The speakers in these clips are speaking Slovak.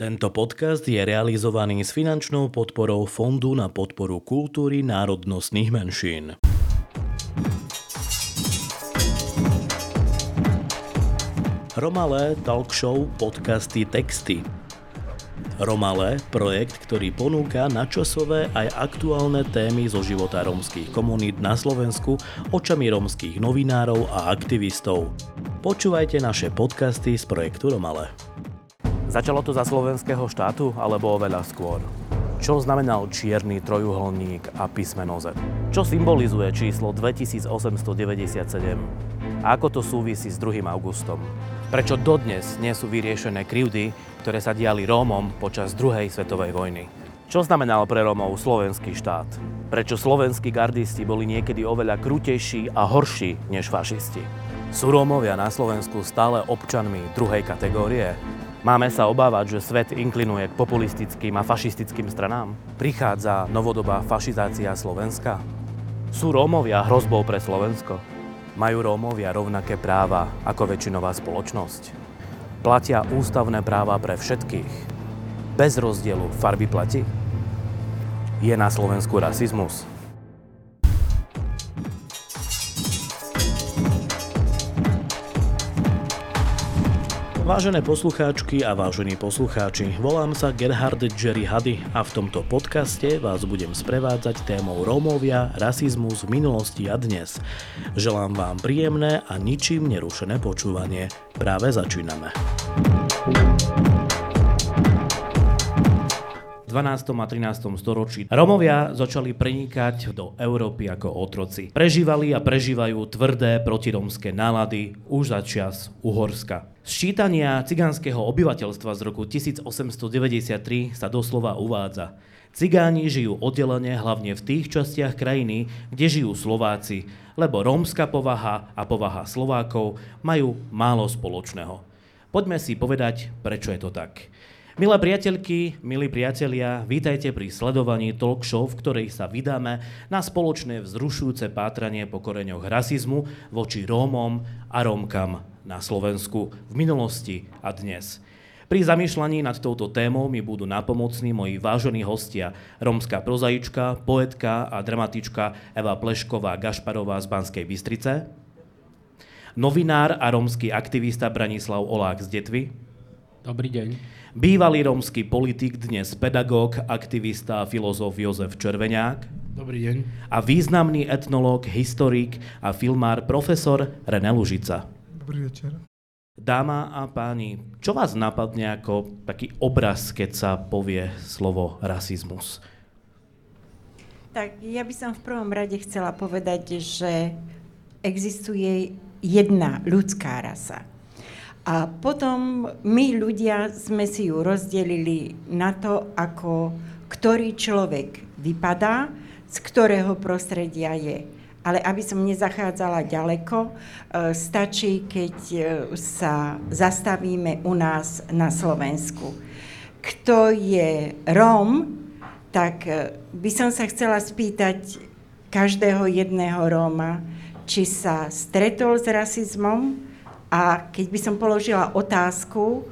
Tento podcast je realizovaný s finančnou podporou Fondu na podporu kultúry národnostných menšín. Romalé, talk show, podcasty, texty. Romalé, projekt, ktorý ponúka načasové aj aktuálne témy zo života rómskych komunít na Slovensku očami rómskych novinárov a aktivistov. Počúvajte naše podcasty z projektu Romalé. Začalo to za slovenského štátu alebo oveľa skôr? Čo znamenal čierny trojuholník a písmeno Z? Čo symbolizuje číslo 2897? A ako to súvisí s 2. augustom? Prečo dodnes nie sú vyriešené krivdy, ktoré sa diali Rómom počas druhej svetovej vojny? Čo znamenal pre Rómov slovenský štát? Prečo slovenskí gardisti boli niekedy oveľa krutejší a horší než fašisti? Sú Rómovia na Slovensku stále občanmi druhej kategórie? Máme sa obávať, že svet inklinuje k populistickým a fašistickým stranám? Prichádza novodobá fašizácia Slovenska? Sú Rómovia hrozbou pre Slovensko? Majú Rómovia rovnaké práva ako väčšinová spoločnosť? Platia ústavné práva pre všetkých? Bez rozdielu farby plati? Je na Slovensku rasizmus? Vážené poslucháčky a vážení poslucháči, volám sa Gerhard Jerry Hady a v tomto podcaste vás budem sprevádzať témou Rómovia, rasizmus v minulosti a dnes. Želám vám príjemné a ničím nerušené počúvanie. Práve začíname. 12. a 13. storočí Romovia začali prenikať do Európy ako otroci. Prežívali a prežívajú tvrdé protiromské nálady už za čas Uhorska. Sčítania cigánskeho obyvateľstva z roku 1893 sa doslova uvádza. Cigáni žijú oddelenie hlavne v tých častiach krajiny, kde žijú Slováci, lebo rómska povaha a povaha Slovákov majú málo spoločného. Poďme si povedať, prečo je to tak. Milé priateľky, milí priatelia, vítajte pri sledovaní talk show, v ktorej sa vydáme na spoločné vzrušujúce pátranie po koreňoch rasizmu voči Rómom a Rómkam na Slovensku v minulosti a dnes. Pri zamýšľaní nad touto témou mi budú napomocní moji vážení hostia, rómska prozaička, poetka a dramatička Eva Plešková Gašparová z Banskej Bystrice, novinár a rómsky aktivista Branislav Olák z Detvy, Dobrý deň bývalý rómsky politik, dnes pedagóg, aktivista a filozof Jozef Červeňák. Dobrý deň. A významný etnológ, historik a filmár profesor René Lužica. Dobrý večer. Dáma a páni, čo vás napadne ako taký obraz, keď sa povie slovo rasizmus? Tak ja by som v prvom rade chcela povedať, že existuje jedna ľudská rasa. A potom my ľudia sme si ju rozdelili na to, ako ktorý človek vypadá, z ktorého prostredia je. Ale aby som nezachádzala ďaleko, e, stačí, keď e, sa zastavíme u nás na Slovensku. Kto je Róm, tak e, by som sa chcela spýtať každého jedného Róma, či sa stretol s rasizmom, a keď by som položila otázku,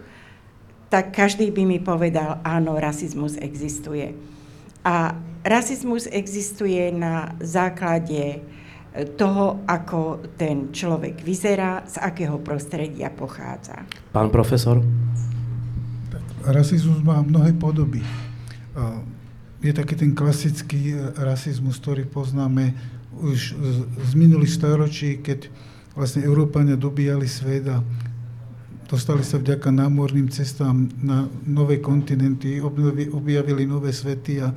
tak každý by mi povedal, áno, rasizmus existuje. A rasizmus existuje na základe toho, ako ten človek vyzerá, z akého prostredia pochádza. Pán profesor? Rasizmus má mnohé podoby. Je taký ten klasický rasizmus, ktorý poznáme už z minulých storočí, keď vlastne Európania dobíjali svet a dostali sa vďaka námorným cestám na nové kontinenty, objavili nové svety a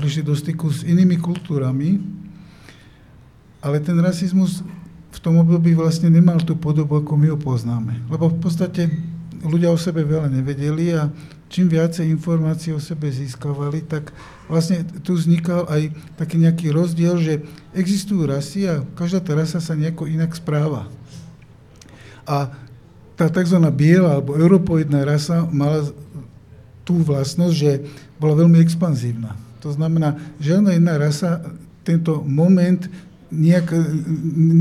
prišli do styku s inými kultúrami. Ale ten rasizmus v tom období vlastne nemal tú podobu, ako my ho poznáme. Lebo v podstate ľudia o sebe veľa nevedeli a čím viacej informácií o sebe získavali, tak vlastne tu vznikal aj taký nejaký rozdiel, že existujú rasy a každá tá rasa sa nejako inak správa. A tá tzv. biela alebo europoidná rasa mala tú vlastnosť, že bola veľmi expanzívna. To znamená, žiadna iná rasa tento moment nejak,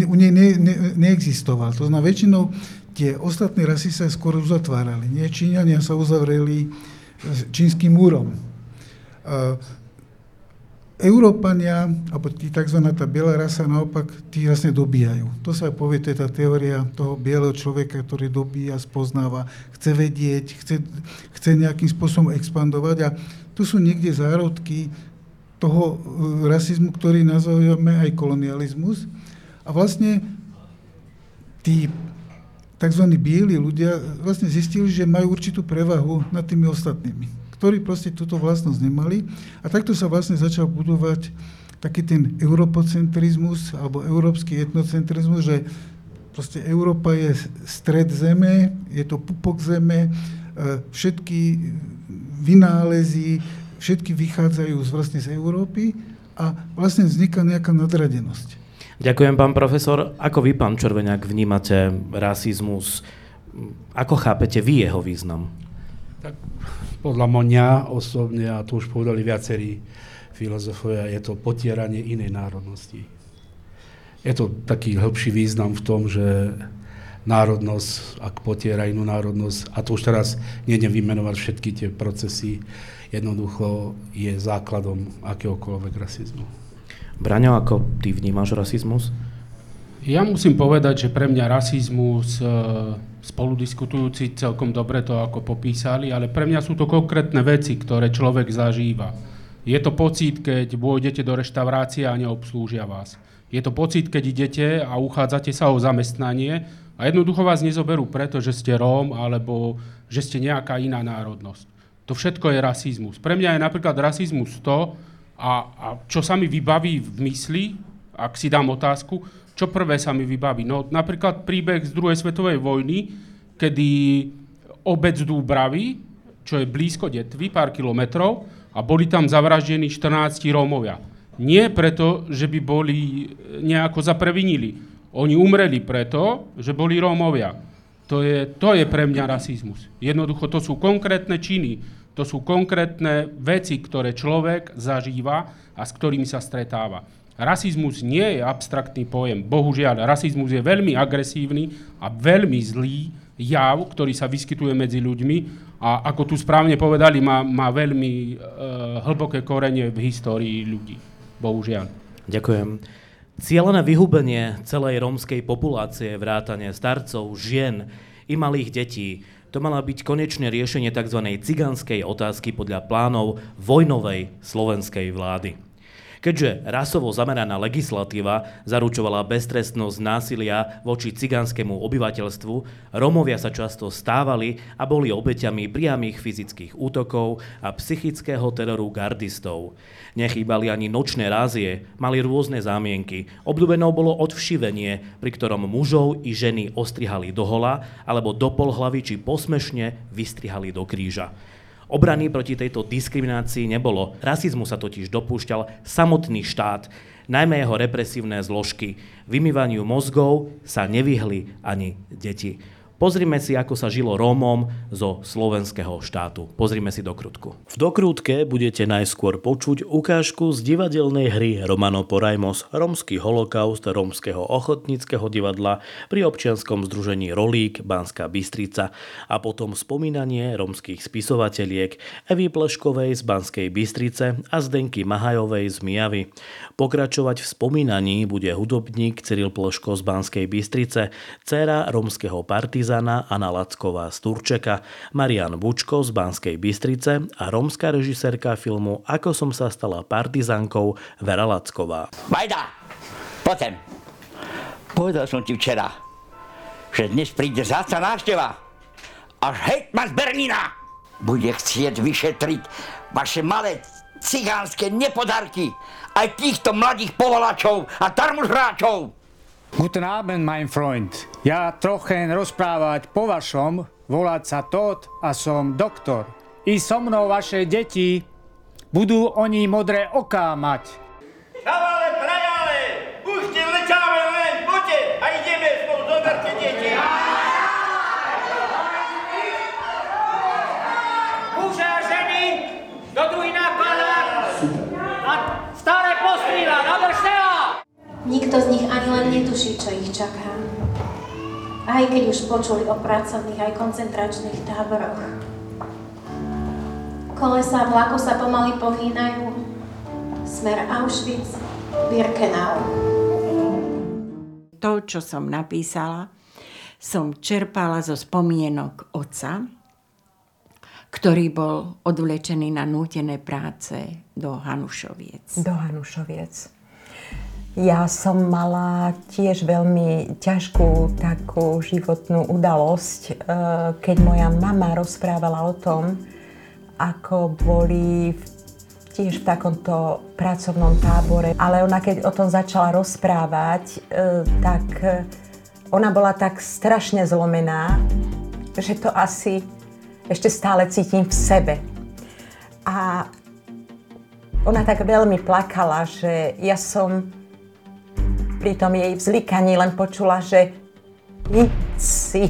u nej ne, ne, neexistoval. To znamená, väčšinou tie ostatné rasy sa skôr uzatvárali. Nie? Číňania sa uzavreli čínskym múrom. Európania, alebo tí tzv. tá biela rasa, naopak, tí vlastne dobíjajú. To sa povie, to je tá teória toho bieleho človeka, ktorý dobíja, spoznáva, chce vedieť, chce, chce nejakým spôsobom expandovať a tu sú niekde zárodky toho e, rasizmu, ktorý nazývame aj kolonializmus. A vlastne tí tzv. bieli ľudia vlastne zistili, že majú určitú prevahu nad tými ostatnými ktorí proste túto vlastnosť nemali. A takto sa vlastne začal budovať taký ten europocentrizmus alebo európsky etnocentrizmus, že proste Európa je stred zeme, je to pupok zeme, e, všetky vynálezy, všetky vychádzajú z, vlastne z Európy a vlastne vzniká nejaká nadradenosť. Ďakujem, pán profesor. Ako vy, pán Červeňák, vnímate rasizmus? Ako chápete vy jeho význam? Tak podľa mňa osobne, a to už povedali viacerí filozofovia, je to potieranie inej národnosti. Je to taký hĺbší význam v tom, že národnosť, ak potiera inú národnosť, a to už teraz nejdem vymenovať všetky tie procesy, jednoducho je základom akéhokoľvek rasizmu. Braňo, ako ty vnímaš rasizmus? Ja musím povedať, že pre mňa rasizmus e, spolu diskutujúci celkom dobre to ako popísali, ale pre mňa sú to konkrétne veci, ktoré človek zažíva. Je to pocit, keď vôjdete do reštaurácie a neobslúžia vás. Je to pocit, keď idete a uchádzate sa o zamestnanie a jednoducho vás nezoberú preto, že ste Róm alebo že ste nejaká iná národnosť. To všetko je rasizmus. Pre mňa je napríklad rasizmus to, a, a čo sa mi vybaví v mysli, ak si dám otázku, čo prvé sa mi vybaví? No napríklad príbeh z druhej svetovej vojny, kedy obec Dúbravy, čo je blízko Detvy, pár kilometrov, a boli tam zavraždení 14 Rómovia. Nie preto, že by boli nejako zaprevinili. Oni umreli preto, že boli Rómovia. To je, to je pre mňa rasizmus. Jednoducho to sú konkrétne činy, to sú konkrétne veci, ktoré človek zažíva a s ktorými sa stretáva. Rasizmus nie je abstraktný pojem. Bohužiaľ, rasizmus je veľmi agresívny a veľmi zlý jav, ktorý sa vyskytuje medzi ľuďmi a ako tu správne povedali, má, má veľmi e, hlboké korenie v histórii ľudí. Bohužiaľ. Ďakujem. Cielené vyhubenie celej rómskej populácie, vrátane starcov, žien i malých detí, to mala byť konečné riešenie tzv. cigánskej otázky podľa plánov vojnovej slovenskej vlády. Keďže rasovo zameraná legislatíva zaručovala beztrestnosť násilia voči cigánskému obyvateľstvu, Romovia sa často stávali a boli obeťami priamých fyzických útokov a psychického teroru gardistov. Nechýbali ani nočné rázie, mali rôzne zámienky. Obľúbenou bolo odvšivenie, pri ktorom mužov i ženy ostrihali do hola alebo do polhlavy či posmešne vystrihali do kríža. Obrany proti tejto diskriminácii nebolo. Rasizmu sa totiž dopúšťal samotný štát, najmä jeho represívne zložky. Vymývaniu mozgov sa nevyhli ani deti. Pozrime si, ako sa žilo Rómom zo slovenského štátu. Pozrime si dokrutku. V dokrutke budete najskôr počuť ukážku z divadelnej hry Romano Porajmos, Romský holokaust Rómskeho ochotníckého divadla pri občianskom združení Rolík Banská Bystrica a potom spomínanie romských spisovateľiek Evy Pleškovej z Banskej Bystrice a Zdenky Mahajovej z Mijavy. Pokračovať v spomínaní bude hudobník Cyril Pleško z Banskej Bystrice, dcéra romského partizána Partizana Anna Lacková z Turčeka, Marian Bučko z Banskej Bystrice a rómska režisérka filmu Ako som sa stala partizankou Vera Lacková. Majda, poďme. Povedal som ti včera, že dnes príde záca návšteva. Až hejtman z Berlína bude chcieť vyšetriť vaše malé cigánske nepodarky aj týchto mladých povolačov a tarmužráčov. Guten Abend, mein Freund. Ja trochen rozprávať po vašom, volať sa Todd a som doktor. I so mnou vaše deti budú oni modré oká mať. Chavale, prajale, ti vlečáme ven, poďte a ideme spolu, zoberte deti. Muže a ženy, do druhý nákladák a staré postríla, na Nikto z nich ani len netuší, čo ich čaká. aj keď už počuli o pracovných aj koncentračných táboroch. Kolesa vlaku sa pomaly pohýnajú. Smer Auschwitz, Birkenau. To, čo som napísala, som čerpala zo spomienok otca, ktorý bol odvlečený na nútené práce do Hanušoviec. Do Hanušoviec. Ja som mala tiež veľmi ťažkú takú životnú udalosť, eh, keď moja mama rozprávala o tom, ako boli tiež v takomto pracovnom tábore. Ale ona keď o tom začala rozprávať, eh, tak eh, ona bola tak strašne zlomená, že to asi ešte stále cítim v sebe. A ona tak veľmi plakala, že ja som pri tom jej vzlikaní len počula, že Linci.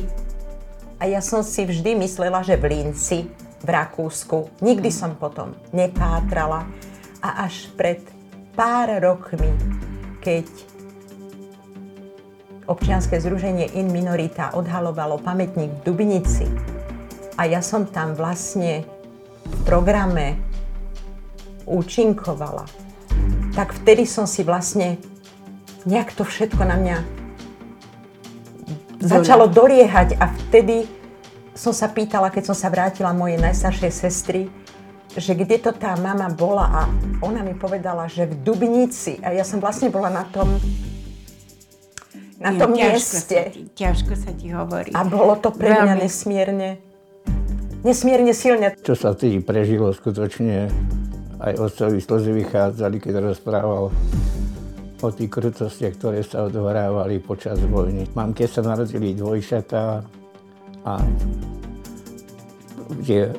A ja som si vždy myslela, že v Linci, v Rakúsku. Nikdy som potom nepátrala. A až pred pár rokmi, keď občianske združenie In Minorita odhalovalo pamätník v Dubnici a ja som tam vlastne v programe účinkovala, tak vtedy som si vlastne nejak to všetko na mňa začalo doriehať a vtedy som sa pýtala, keď som sa vrátila mojej najstaršej sestry, že kde to tá mama bola a ona mi povedala, že v Dubnici a ja som vlastne bola na tom na tom ťažko mieste. Sa ti, ťažko sa ti hovorí. A bolo to pre mňa nesmierne, nesmierne silne. Čo sa vtedy prežilo skutočne, aj otcovi slzy vychádzali, keď rozprával o tých krutostiach, ktoré sa odohrávali počas vojny. Mamke sa narodili dvojčatá a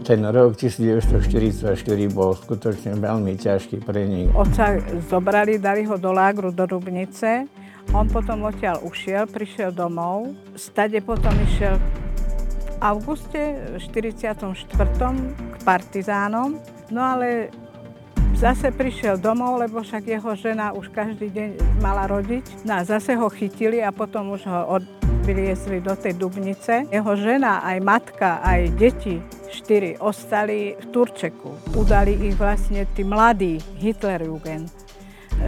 ten rok 1944 bol skutočne veľmi ťažký pre nich. Otca zobrali, dali ho do lágru do Rubnice. On potom odtiaľ ušiel, prišiel domov. Stade potom išiel v auguste 44. k partizánom. No ale Zase prišiel domov, lebo však jeho žena už každý deň mala rodiť. No a zase ho chytili a potom už ho odvyliezli do tej Dubnice. Jeho žena, aj matka, aj deti, štyri, ostali v Turčeku. Udali ich vlastne tí mladí Hitlerjugend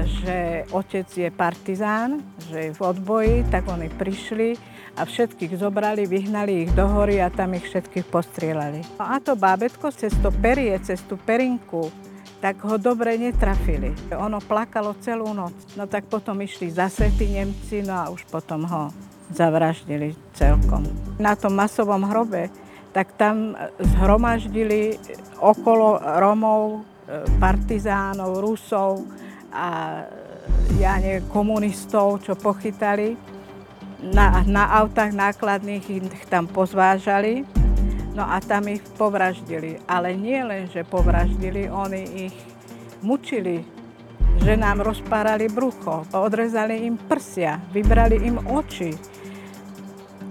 že otec je partizán, že je v odboji, tak oni prišli a všetkých zobrali, vyhnali ich do hory a tam ich všetkých postrielali. A to bábetko cez to perie, cez tú perinku, tak ho dobre netrafili. Ono plakalo celú noc. No tak potom išli zase tí Nemci, no a už potom ho zavraždili celkom. Na tom masovom hrobe, tak tam zhromaždili okolo Romov, e, partizánov, Rusov a ja neviem, komunistov, čo pochytali. Na, na autách nákladných ich tam pozvážali No a tam ich povraždili. Ale nie len, že povraždili, oni ich mučili, že nám rozpárali brucho, odrezali im prsia, vybrali im oči.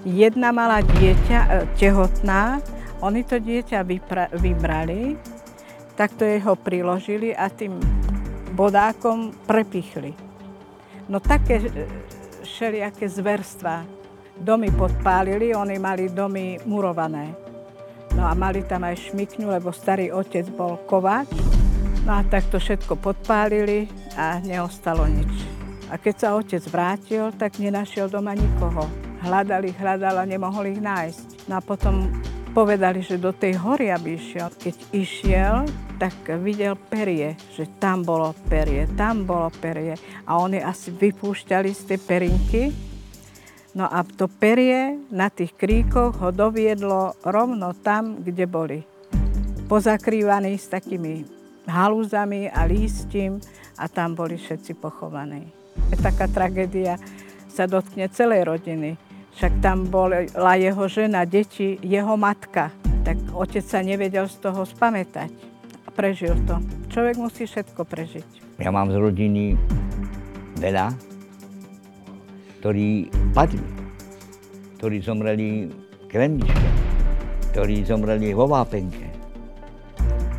Jedna mala dieťa, e, tehotná, oni to dieťa vypra- vybrali, takto jeho priložili a tým bodákom prepichli. No také e, všelijaké zverstva. Domy podpálili, oni mali domy murované. No a mali tam aj šmikňu, lebo starý otec bol kováč. No a tak to všetko podpálili a neostalo nič. A keď sa otec vrátil, tak nenašiel doma nikoho. Hľadali, hľadala, nemohol ich nájsť. No a potom povedali, že do tej hory, aby išiel. Keď išiel, tak videl perie, že tam bolo perie, tam bolo perie. A oni asi vypúšťali z tej perinky No a to perie na tých kríkoch ho doviedlo rovno tam, kde boli. Pozakrývaní s takými halúzami a lístím a tam boli všetci pochovaní. Taká tragédia sa dotkne celej rodiny. Však tam bola jeho žena, deti, jeho matka. Tak otec sa nevedel z toho spamätať. Prežil to. Človek musí všetko prežiť. Ja mám z rodiny veľa ktorí padli, ktorí zomreli Kremničke, ktorí zomreli vo Vápenke.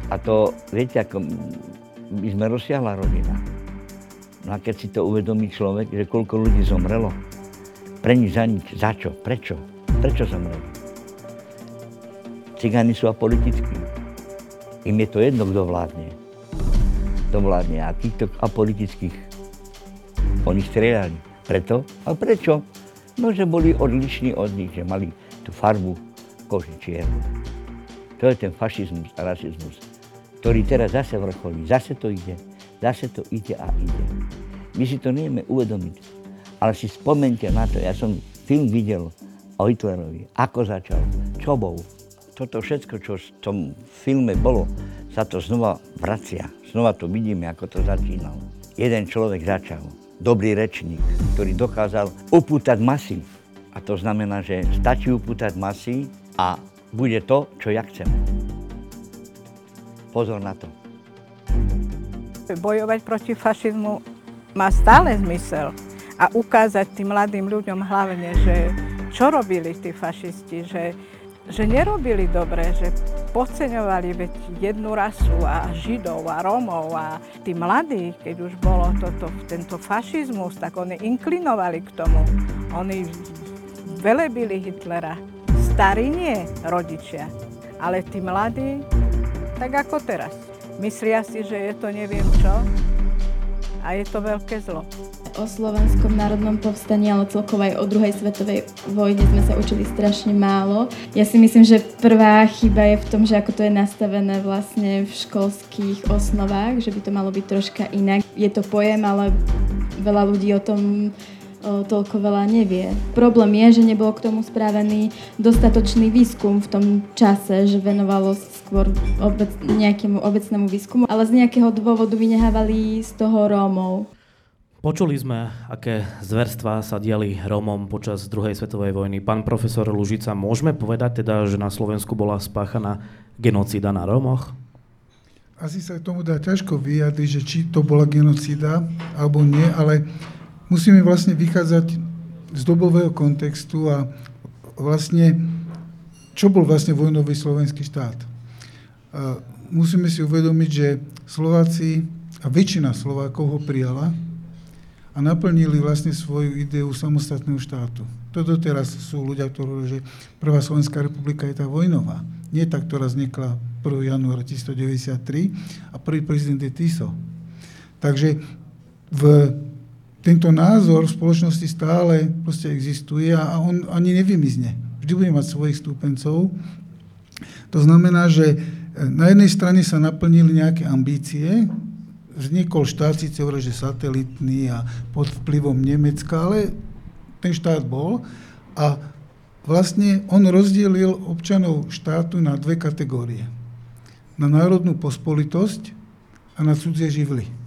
A to, viete, ako my sme rozsiahla rodina. No a keď si to uvedomí človek, že koľko ľudí zomrelo, Pre nič za nič. Za čo? Prečo? Prečo zomreli? Cigáni sú apolitickí. Im je to jedno, kto vládne. Kto vládne. A týchto apolitických oni strieľali. Preto? A prečo? No, že boli odlišní od nich, že mali tú farbu koži čiernu. To je ten fašizmus a rasizmus, ktorý teraz zase vrcholí. Zase to ide. Zase to ide a ide. My si to nevieme uvedomiť. Ale si spomente na to, ja som film videl o Hitlerovi, ako začal, čo bol. Toto všetko, čo v tom filme bolo, sa to znova vracia. Znova to vidíme, ako to začínalo. Jeden človek začal, dobrý rečník, ktorý dokázal upútať masy. A to znamená, že stačí upútať masy a bude to, čo ja chcem. Pozor na to. Bojovať proti fašizmu má stále zmysel a ukázať tým mladým ľuďom hlavne, že čo robili tí fašisti, že, že nerobili dobre, že podceňovali veď jednu rasu a Židov a Rómov a tí mladí, keď už bolo toto, tento fašizmus, tak oni inklinovali k tomu. Oni velebili Hitlera. Starí nie, rodičia, ale tí mladí, tak ako teraz. Myslia si, že je to neviem čo a je to veľké zlo. O slovenskom národnom povstaní, ale celkovo aj o druhej svetovej vojne sme sa učili strašne málo. Ja si myslím, že prvá chyba je v tom, že ako to je nastavené vlastne v školských osnovách, že by to malo byť troška inak. Je to pojem, ale veľa ľudí o tom toľko veľa nevie. Problém je, že nebol k tomu spravený dostatočný výskum v tom čase, že venovalo skôr obec, nejakému obecnému výskumu, ale z nejakého dôvodu vynehávali z toho Rómov. Počuli sme, aké zverstvá sa diali Rómom počas druhej svetovej vojny. Pán profesor Lužica, môžeme povedať teda, že na Slovensku bola spáchaná genocída na Rómoch? Asi sa k tomu dá ťažko vyjadriť, že či to bola genocída alebo nie, ale musíme vlastne vychádzať z dobového kontextu a vlastne, čo bol vlastne vojnový slovenský štát. Musíme si uvedomiť, že Slováci a väčšina Slovákov ho prijala a naplnili vlastne svoju ideu samostatného štátu. To doteraz sú ľudia, ktorí hovoria, že prvá Slovenská republika je tá vojnová. Nie tá, ktorá vznikla 1. januára 1993 a prvý prezident je Tiso. Takže v tento názor v spoločnosti stále proste existuje a on ani nevymizne. Vždy bude mať svojich stúpencov. To znamená, že e, na jednej strane sa naplnili nejaké ambície, vznikol štát, síce hovorí, že satelitný a pod vplyvom Nemecka, ale ten štát bol a vlastne on rozdielil občanov štátu na dve kategórie. Na národnú pospolitosť a na cudzie živly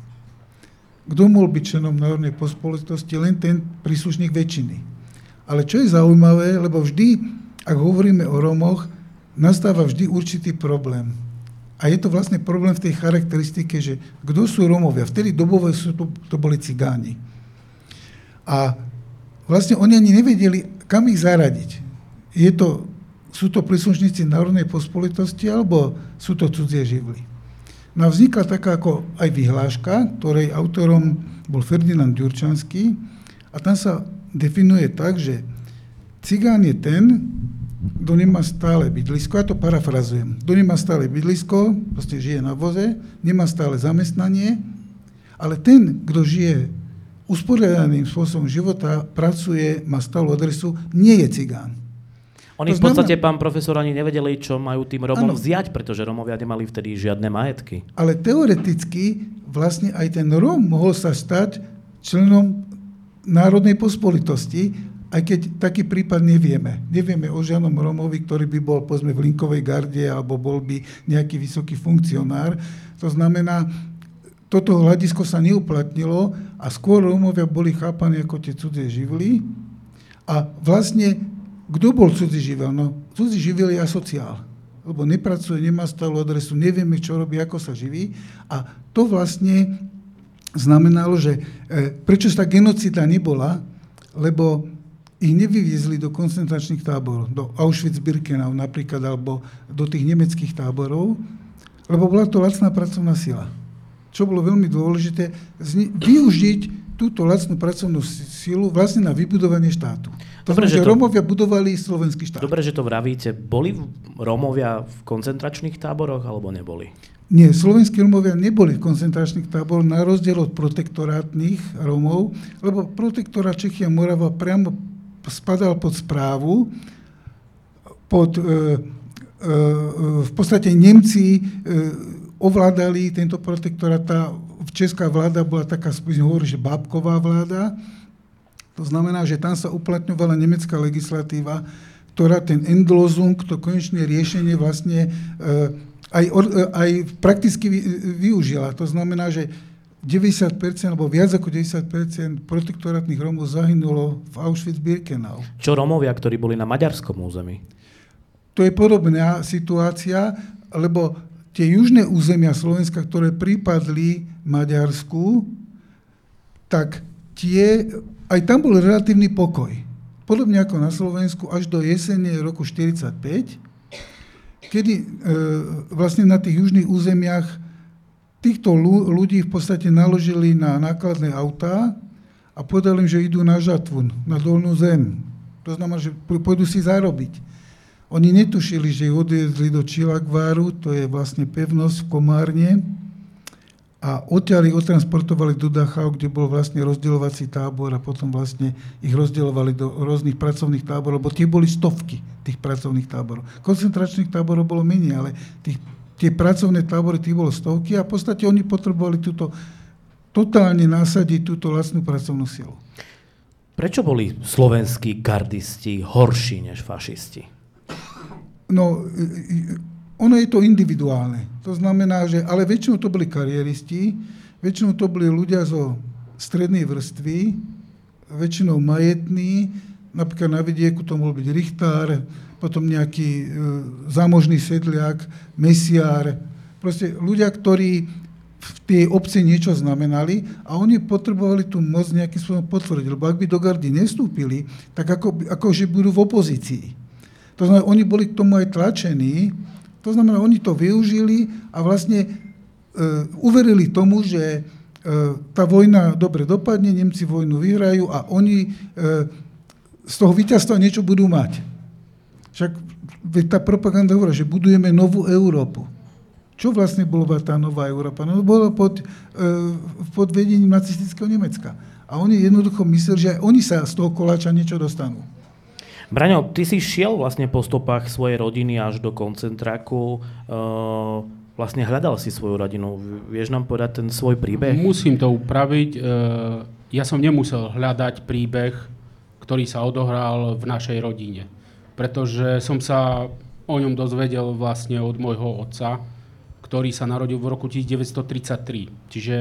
kto mohol byť členom národnej pospolitosti, len ten príslušník väčšiny. Ale čo je zaujímavé, lebo vždy, ak hovoríme o Romoch, nastáva vždy určitý problém. A je to vlastne problém v tej charakteristike, že kto sú Romovia? Vtedy dobové sú to, to boli cigáni. A vlastne oni ani nevedeli, kam ich zaradiť. Je to, sú to príslušníci národnej pospolitosti, alebo sú to cudzie živly. No a vznikla taká ako aj vyhláška, ktorej autorom bol Ferdinand Ďurčanský a tam sa definuje tak, že cigán je ten, kto nemá stále bydlisko, ja to parafrazujem, kto nemá stále bydlisko, proste žije na voze, nemá stále zamestnanie, ale ten, kto žije usporiadaným spôsobom života, pracuje, má stálu adresu, nie je cigán. Oni v podstate, pán profesor, ani nevedeli, čo majú tým Romom ano. vziať, pretože Romovia nemali vtedy žiadne majetky. Ale teoreticky vlastne aj ten Rom mohol sa stať členom národnej pospolitosti, aj keď taký prípad nevieme. Nevieme o žiadnom Romovi, ktorý by bol povedzme v Linkovej garde alebo bol by nejaký vysoký funkcionár. To znamená, toto hľadisko sa neuplatnilo a skôr Romovia boli chápaní ako tie cudzie živly a vlastne kto bol cudzí živel? No, cudzí živel je asociál, lebo nepracuje, nemá stálu adresu, nevieme, čo robí, ako sa živí. A to vlastne znamenalo, že e, prečo tá genocida nebola, lebo ich nevyviezli do koncentračných táborov, do Auschwitz-Birkenau napríklad, alebo do tých nemeckých táborov, lebo bola to lacná pracovná sila. Čo bolo veľmi dôležité, využiť túto lacnú pracovnú sílu vlastne na vybudovanie štátu. To Dobre, znamená, že to- Rómovia budovali slovenský štát. Dobre, že to vravíte. Boli Rómovia v koncentračných táboroch alebo neboli? Nie, slovenskí Rómovia neboli v koncentračných táboroch na rozdiel od protektorátnych Rómov, lebo protektorát Čechy a Morava priamo spadal pod správu, pod, e, e, e, v podstate Nemci ovládali tento protektorát, tá česká vláda bola taká, hovorí, že bábková vláda, to znamená, že tam sa uplatňovala nemecká legislatíva, ktorá ten Endlosung, to konečné riešenie vlastne aj, aj prakticky vy- využila. To znamená, že 90%, alebo viac ako 90% protektorátnych Rómov zahynulo v Auschwitz-Birkenau. Čo Rómovia, ktorí boli na maďarskom území? To je podobná situácia, lebo tie južné územia Slovenska, ktoré pripadli Maďarsku, tak tie, aj tam bol relatívny pokoj. Podobne ako na Slovensku až do jesene roku 1945, kedy e, vlastne na tých južných územiach týchto ľu- ľudí v podstate naložili na nákladné autá a povedali im, že idú na žatvu, na dolnú zem. To znamená, že pô- pôjdu si zarobiť. Oni netušili, že ich odviezli do Čilakváru, to je vlastne pevnosť v Komárne, a odtiaľ ich odtransportovali do Dachau, kde bol vlastne rozdeľovací tábor a potom vlastne ich rozdeľovali do rôznych pracovných táborov, lebo tie boli stovky tých pracovných táborov. Koncentračných táborov bolo menej, ale tých, tie pracovné tábory tých bolo stovky a v podstate oni potrebovali túto totálne nasadiť túto lacnú pracovnú silu. Prečo boli slovenskí gardisti horší než fašisti? No, ono je to individuálne. To znamená, že, ale väčšinou to boli kariéristi, väčšinou to boli ľudia zo strednej vrstvy, väčšinou majetní, napríklad na vidieku to mohol byť Richtár, potom nejaký e, zámožný sedliak, mesiár, proste ľudia, ktorí v tej obci niečo znamenali a oni potrebovali tú moc nejakým spôsobom potvrdiť, lebo ak by do gardy nestúpili, tak ako, ako že budú v opozícii. To znamená, oni boli k tomu aj tlačení, to znamená, oni to využili a vlastne e, uverili tomu, že e, tá vojna dobre dopadne, Nemci vojnu vyhrajú a oni e, z toho víťazstva niečo budú mať. Však veď tá propaganda hovorí, že budujeme novú Európu. Čo vlastne bola tá nová Európa? No bola pod, e, pod vedením nacistického Nemecka. A oni jednoducho mysleli, že aj oni sa z toho koláča niečo dostanú. Braňo, ty si šiel vlastne po stopách svojej rodiny až do koncentráku. Uh, vlastne hľadal si svoju rodinu. Vieš nám povedať ten svoj príbeh? Musím to upraviť. E, Ja som nemusel hľadať príbeh, ktorý sa odohral v našej rodine. Pretože som sa o ňom dozvedel vlastne od môjho otca, ktorý sa narodil v roku 1933. Čiže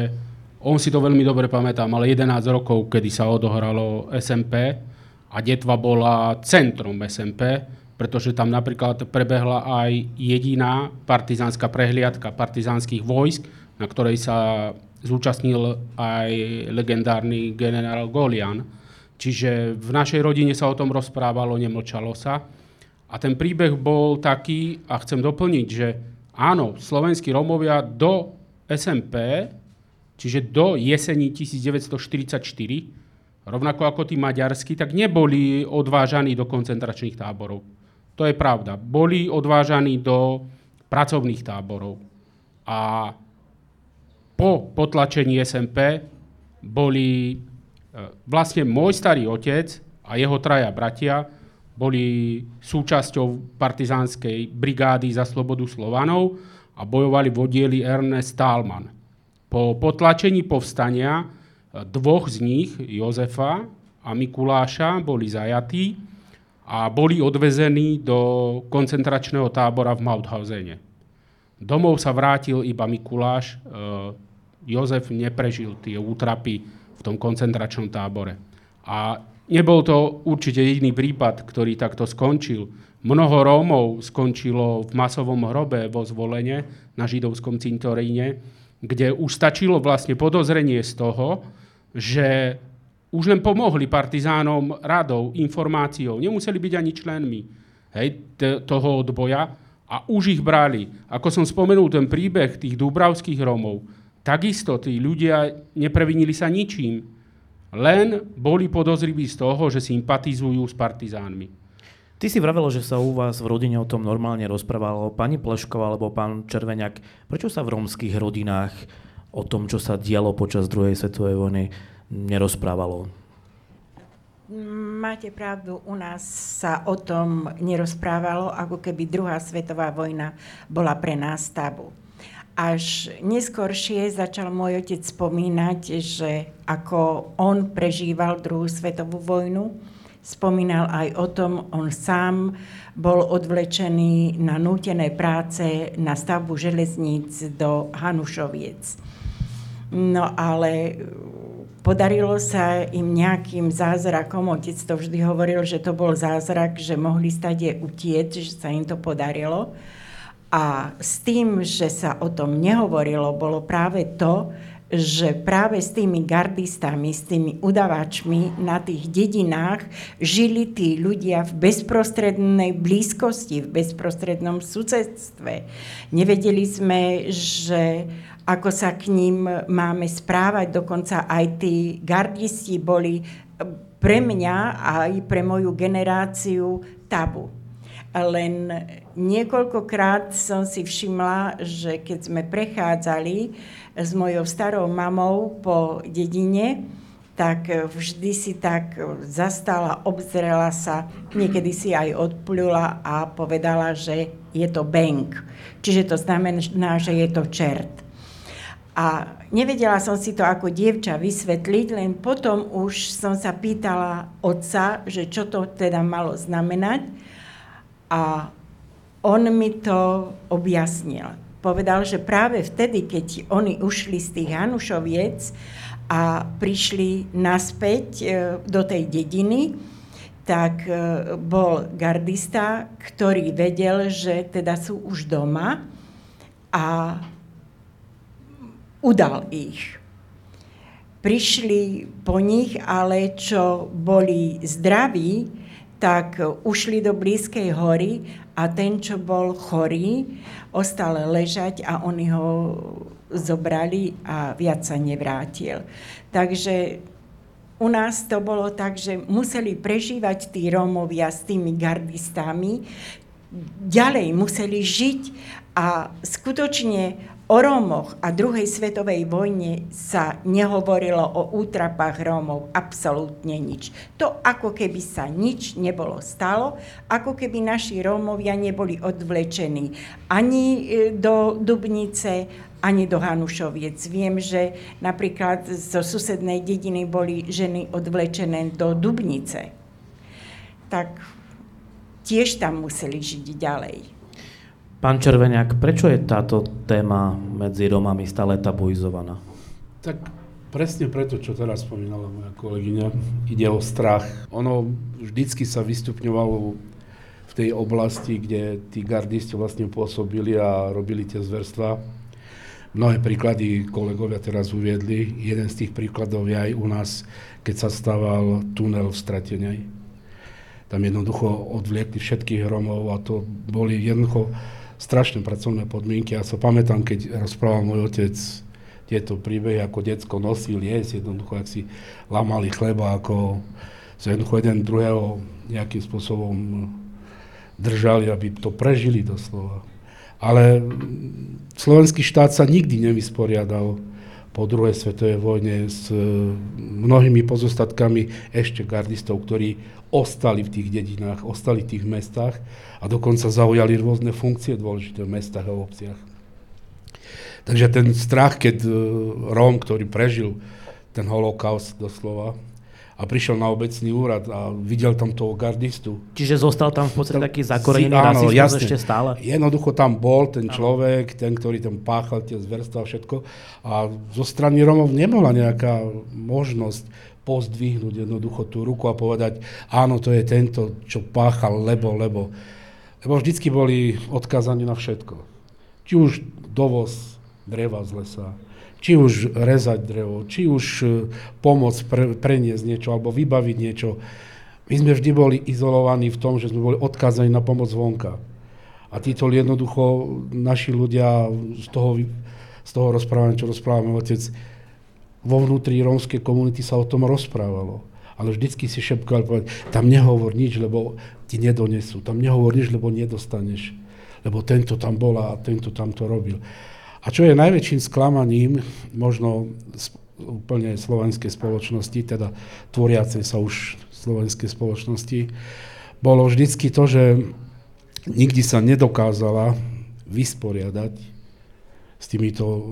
on si to veľmi dobre pamätá, mal 11 rokov, kedy sa odohralo SMP a Detva bola centrom SMP, pretože tam napríklad prebehla aj jediná partizánska prehliadka partizánskych vojsk, na ktorej sa zúčastnil aj legendárny generál Golian. Čiže v našej rodine sa o tom rozprávalo, nemlčalo sa. A ten príbeh bol taký, a chcem doplniť, že áno, slovenskí Rómovia do SMP, čiže do jesení 1944, rovnako ako tí maďarskí, tak neboli odvážaní do koncentračných táborov. To je pravda. Boli odvážaní do pracovných táborov. A po potlačení SMP boli vlastne môj starý otec a jeho traja bratia boli súčasťou partizánskej brigády za slobodu Slovanov a bojovali v oddieli Ernest Thalmann. Po potlačení povstania e, dvoch z nich, Jozefa a Mikuláša, boli zajatí a boli odvezení do koncentračného tábora v Mauthausene. Domov sa vrátil iba Mikuláš, e, Jozef neprežil tie útrapy v tom koncentračnom tábore. A nebol to určite jediný prípad, ktorý takto skončil. Mnoho Rómov skončilo v masovom hrobe vo zvolenie na židovskom cintoríne, kde už stačilo vlastne podozrenie z toho, že už len pomohli partizánom radou, informáciou, nemuseli byť ani členmi hej, t- toho odboja a už ich brali. Ako som spomenul ten príbeh tých dúbravských Rómov, takisto tí ľudia neprevinili sa ničím. len boli podozriví z toho, že sympatizujú s partizánmi. Ty si vravelo, že sa u vás v rodine o tom normálne rozprávalo. Pani Plešková alebo pán Červeňak, prečo sa v rómskych rodinách o tom, čo sa dialo počas druhej svetovej vojny, nerozprávalo? Máte pravdu, u nás sa o tom nerozprávalo, ako keby druhá svetová vojna bola pre nás tabu. Až neskôršie začal môj otec spomínať, že ako on prežíval druhú svetovú vojnu, spomínal aj o tom, on sám bol odvlečený na nútené práce na stavbu železníc do Hanušoviec. No ale Podarilo sa im nejakým zázrakom, otec to vždy hovoril, že to bol zázrak, že mohli stade utieť, že sa im to podarilo. A s tým, že sa o tom nehovorilo, bolo práve to, že práve s tými gardistami, s tými udavačmi na tých dedinách žili tí ľudia v bezprostrednej blízkosti, v bezprostrednom susedstve. Nevedeli sme, že ako sa k ním máme správať. Dokonca aj tí gardisti boli pre mňa aj pre moju generáciu tabu. Len niekoľkokrát som si všimla, že keď sme prechádzali s mojou starou mamou po dedine, tak vždy si tak zastala, obzrela sa, niekedy si aj odplula a povedala, že je to bank. Čiže to znamená, že je to čert. A nevedela som si to ako dievča vysvetliť, len potom už som sa pýtala otca, že čo to teda malo znamenať. A on mi to objasnil. Povedal, že práve vtedy, keď oni ušli z tých Hanušoviec a prišli naspäť e, do tej dediny, tak e, bol gardista, ktorý vedel, že teda sú už doma a udal ich. Prišli po nich, ale čo boli zdraví, tak ušli do blízkej hory a ten, čo bol chorý, ostal ležať a oni ho zobrali a viac sa nevrátil. Takže u nás to bolo tak, že museli prežívať tí Rómovia s tými gardistami, ďalej museli žiť a skutočne O Rómoch a druhej svetovej vojne sa nehovorilo o útrapách Rómov absolútne nič. To ako keby sa nič nebolo stalo, ako keby naši Rómovia neboli odvlečení ani e, do Dubnice, ani do Hanušoviec. Viem, že napríklad zo susednej dediny boli ženy odvlečené do Dubnice. Tak tiež tam museli žiť ďalej. Pán Červeniak, prečo je táto téma medzi Romami stále tabuizovaná? Tak presne preto, čo teraz spomínala moja kolegyňa, ide o strach. Ono vždycky sa vystupňovalo v tej oblasti, kde tí gardisti vlastne pôsobili a robili tie zverstva. Mnohé príklady kolegovia teraz uviedli. Jeden z tých príkladov je aj u nás, keď sa stával tunel v Stratenej. Tam jednoducho odvliekli všetkých Romov a to boli jednoducho strašné pracovné podmienky. Ja sa pamätám, keď rozprával môj otec tieto príbehy, ako detsko nosil jesť, jednoducho, ak si lamali chleba, ako sa jednoducho jeden druhého nejakým spôsobom držali, aby to prežili doslova. Ale slovenský štát sa nikdy nevysporiadal po druhej svetovej vojne s mnohými pozostatkami ešte gardistov, ktorí ostali v tých dedinách, ostali v tých mestách a dokonca zaujali rôzne funkcie dôležité v mestách a obciach. Takže ten strach, keď e, Róm, ktorý prežil ten holokaust doslova, a prišiel na obecný úrad a videl tam toho gardistu. Čiže zostal tam v podstate taký zakorenený si, rasizmus ešte stále? Jednoducho tam bol ten človek, ten, ktorý tam páchal tie zverstva a všetko. A zo strany Romov nebola nejaká možnosť pozdvihnúť jednoducho tú ruku a povedať, áno, to je tento, čo páchal, lebo, lebo. Lebo vždycky boli odkázaní na všetko. Či už dovoz dreva z lesa, či už rezať drevo, či už e, pomôcť pre, preniesť niečo alebo vybaviť niečo. My sme vždy boli izolovaní v tom, že sme boli odkázaní na pomoc vonka. A títo jednoducho, naši ľudia z toho, z toho rozprávania, čo rozprávame otec, vo vnútri rómskej komunity sa o tom rozprávalo. Ale vždycky si šepkal povedať, tam nehovor nič, lebo ti nedonesú. Tam nehovor nič, lebo nedostaneš. Lebo tento tam bol a tento tam to robil. A čo je najväčším sklamaním, možno úplne slovenskej spoločnosti, teda tvoriacej sa už slovenskej spoločnosti, bolo vždycky to, že nikdy sa nedokázala vysporiadať s týmito e,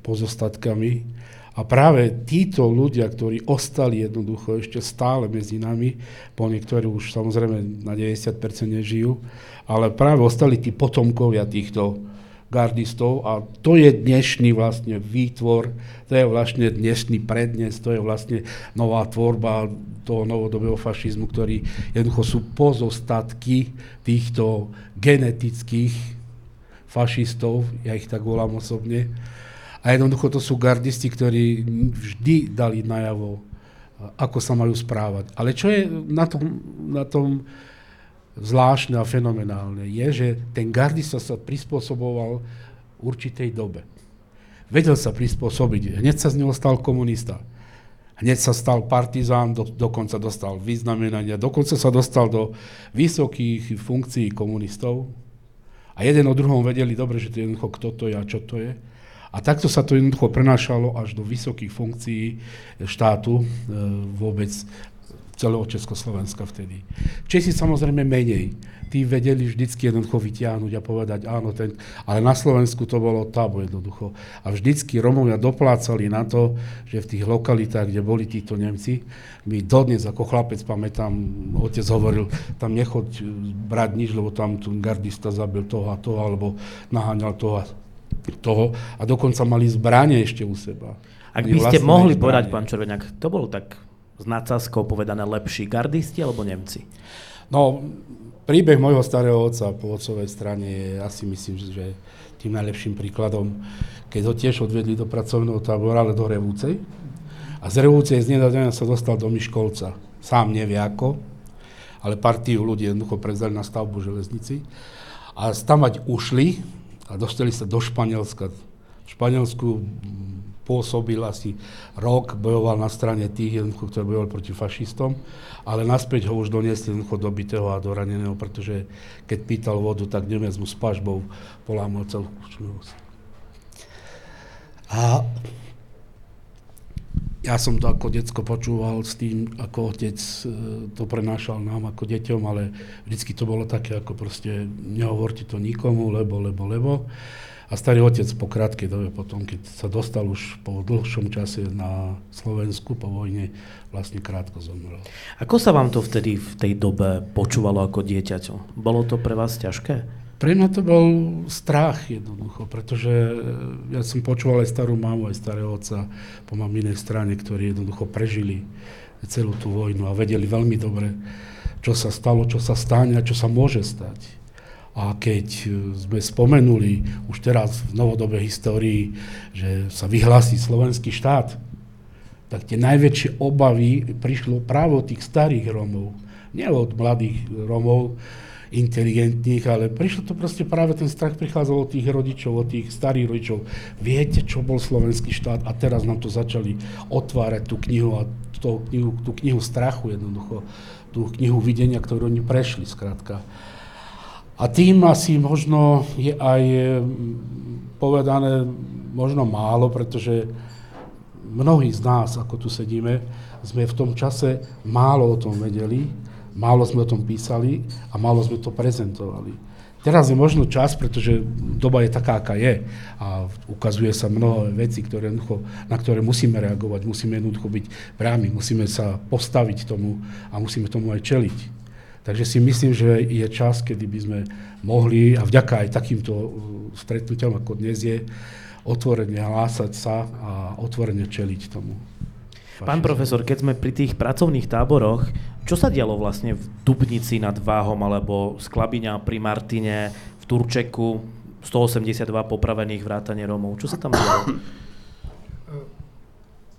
pozostatkami. A práve títo ľudia, ktorí ostali jednoducho ešte stále medzi nami, po niektorí už samozrejme na 90% nežijú, ale práve ostali tí potomkovia týchto gardistov a to je dnešný vlastne výtvor, to je vlastne dnešný prednes, to je vlastne nová tvorba toho novodobého fašizmu, ktorý jednoducho sú pozostatky týchto genetických fašistov, ja ich tak volám osobne. A jednoducho to sú gardisti, ktorí vždy dali najavo, ako sa majú správať. Ale čo je na tom, na tom zvláštne a fenomenálne, je, že ten gardista sa prispôsoboval určitej dobe. Vedel sa prispôsobiť. Hneď sa z neho stal komunista. Hneď sa stal partizán, do, dokonca dostal vyznamenania, dokonca sa dostal do vysokých funkcií komunistov, a jeden o druhom vedeli dobre, že to je jednoducho kto to je a čo to je. A takto sa to jednoducho prenášalo až do vysokých funkcií štátu e, vôbec celého Československa vtedy. Česi samozrejme menej. Tí vedeli vždycky jednoducho vyťahnuť a povedať áno, ten, ale na Slovensku to bolo tabu jednoducho. A vždycky Romovia doplácali na to, že v tých lokalitách, kde boli títo Nemci, my dodnes ako chlapec pamätám, otec hovoril, tam nechoď brať nič, lebo tam tu gardista zabil toho a toho, alebo naháňal toho a toho a dokonca mali zbranie ešte u seba. Ak by ste mohli zbranie. povedať, pán Červeňák, to bolo tak s nadsázkou povedané lepší gardisti alebo Nemci? No, príbeh môjho starého otca po otcovej strane je asi myslím, že tým najlepším príkladom, keď ho tiež odvedli do pracovného tábora, ale do Revúcej. A z Revúcej z nedávna sa dostal do Miškolca. Sám nevie ako, ale partiu ľudí jednoducho prezali na stavbu železnici. A tam mať ušli a dostali sa do Španielska. V Španielsku pôsobil asi rok, bojoval na strane tých, jednoducho, ktorí bojovali proti fašistom, ale naspäť ho už doniesli jednoducho dobitého a doraneného, pretože keď pýtal vodu, tak Nemec mu s pažbou polámal celú A ja som to ako decko počúval s tým, ako otec e, to prenášal nám ako deťom, ale vždycky to bolo také, ako proste nehovorte to nikomu, lebo, lebo, lebo. A starý otec po krátkej dobe potom, keď sa dostal už po dlhšom čase na Slovensku po vojne, vlastne krátko zomrel. Ako sa vám to vtedy v tej dobe počúvalo ako dieťaťo? Bolo to pre vás ťažké? Pre mňa to bol strach jednoducho, pretože ja som počúval aj starú mamu, aj starého otca po maminej strane, ktorí jednoducho prežili celú tú vojnu a vedeli veľmi dobre, čo sa stalo, čo sa stane a čo sa môže stať. A keď e, sme spomenuli už teraz v novodobej histórii, že sa vyhlási slovenský štát, tak tie najväčšie obavy prišlo práve od tých starých Rómov. Nie od mladých Rómov, inteligentných, ale prišlo to proste práve ten strach prichádzal od tých rodičov, od tých starých rodičov. Viete, čo bol slovenský štát a teraz nám to začali otvárať tú knihu a tú knihu, tú knihu strachu jednoducho, tú knihu videnia, ktorú oni prešli skrátka. A tým asi možno je aj mm, povedané možno málo, pretože mnohí z nás, ako tu sedíme, sme v tom čase málo o tom vedeli, málo sme o tom písali a málo sme to prezentovali. Teraz je možno čas, pretože doba je taká, aká je a ukazuje sa mnoho vecí, ktoré, na ktoré musíme reagovať, musíme jednoducho byť priami, musíme sa postaviť tomu a musíme tomu aj čeliť. Takže si myslím, že je čas, kedy by sme mohli, a vďaka aj takýmto uh, stretnutiam, ako dnes je, otvorene hlásať sa a otvorene čeliť tomu. Pán profesor, keď sme pri tých pracovných táboroch, čo sa dialo vlastne v Dubnici nad Váhom alebo Sklabiňa pri Martine, v Turčeku, 182 popravených vrátane Rómov. Čo sa tam dialo?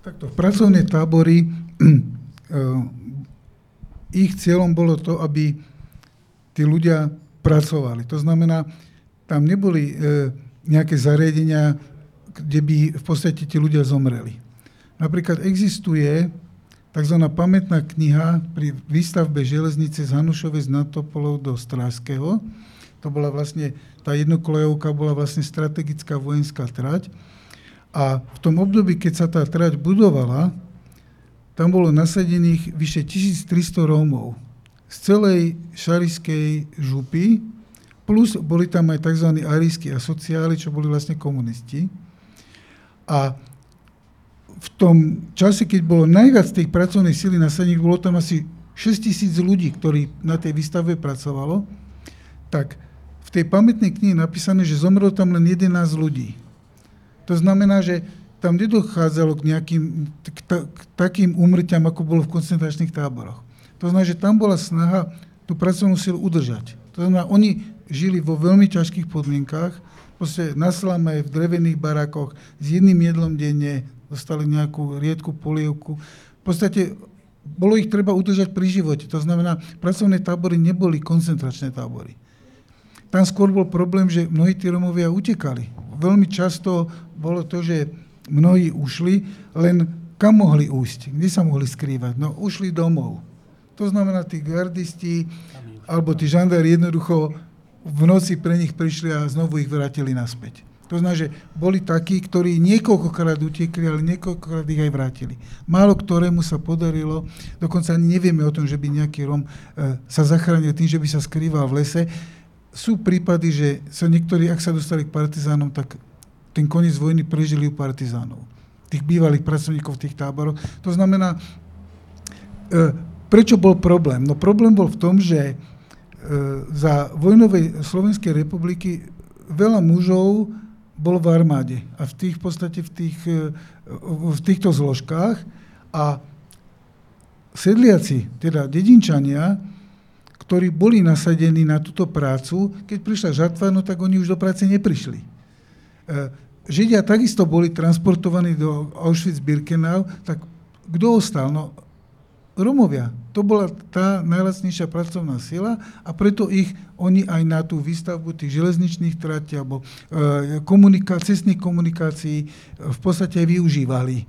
Takto, pracovné tábory uh, ich cieľom bolo to, aby tí ľudia pracovali. To znamená, tam neboli e, nejaké zariadenia, kde by v podstate tí ľudia zomreli. Napríklad existuje tzv. pamätná kniha pri výstavbe železnice z Hanušovej z Natopolov do Strážského. To bola vlastne, tá jednokolejovka bola vlastne strategická vojenská trať. A v tom období, keď sa tá trať budovala, tam bolo nasadených vyše 1300 Rómov z celej šariskej župy, plus boli tam aj tzv. arijskí asociáli, čo boli vlastne komunisti. A v tom čase, keď bolo najviac tých pracovnej síly nasadených, bolo tam asi 6 tisíc ľudí, ktorí na tej výstave pracovalo, tak v tej pamätnej knihe je napísané, že zomrelo tam len 11 ľudí. To znamená, že tam nedochádzalo k nejakým k, ta, k takým úmrťam, ako bolo v koncentračných táboroch. To znamená, že tam bola snaha tú pracovnú silu udržať. To znamená, oni žili vo veľmi ťažkých podmienkách, proste na slame, v drevených barákoch, s jedným jedlom denne, dostali nejakú riedku polievku. V podstate bolo ich treba udržať pri živote. To znamená, pracovné tábory neboli koncentračné tábory. Tam skôr bol problém, že mnohí tí Romovia utekali. Veľmi často bolo to, že mnohí ušli, len kam mohli újsť? Kde sa mohli skrývať? No, ušli domov. To znamená, tí gardisti alebo tí žandári jednoducho v noci pre nich prišli a znovu ich vrátili naspäť. To znamená, že boli takí, ktorí niekoľkokrát utekli, ale niekoľkokrát ich aj vrátili. Málo ktorému sa podarilo, dokonca ani nevieme o tom, že by nejaký Rom e, sa zachránil tým, že by sa skrýval v lese. Sú prípady, že sa niektorí, ak sa dostali k partizánom, tak ten koniec vojny prežili u partizánov. Tých bývalých pracovníkov v tých táboroch. To znamená, e, prečo bol problém? No problém bol v tom, že e, za vojnovej Slovenskej republiky veľa mužov bol v armáde a v tých v podstate v, tých, e, v týchto zložkách a sedliaci, teda dedinčania, ktorí boli nasadení na túto prácu, keď prišla žatva, no tak oni už do práce neprišli. Židia takisto boli transportovaní do Auschwitz-Birkenau, tak kto ostal? No, Romovia. To bola tá najlacnejšia pracovná sila a preto ich oni aj na tú výstavbu tých železničných trati alebo e, komunika- cestných komunikácií e, v podstate využívali.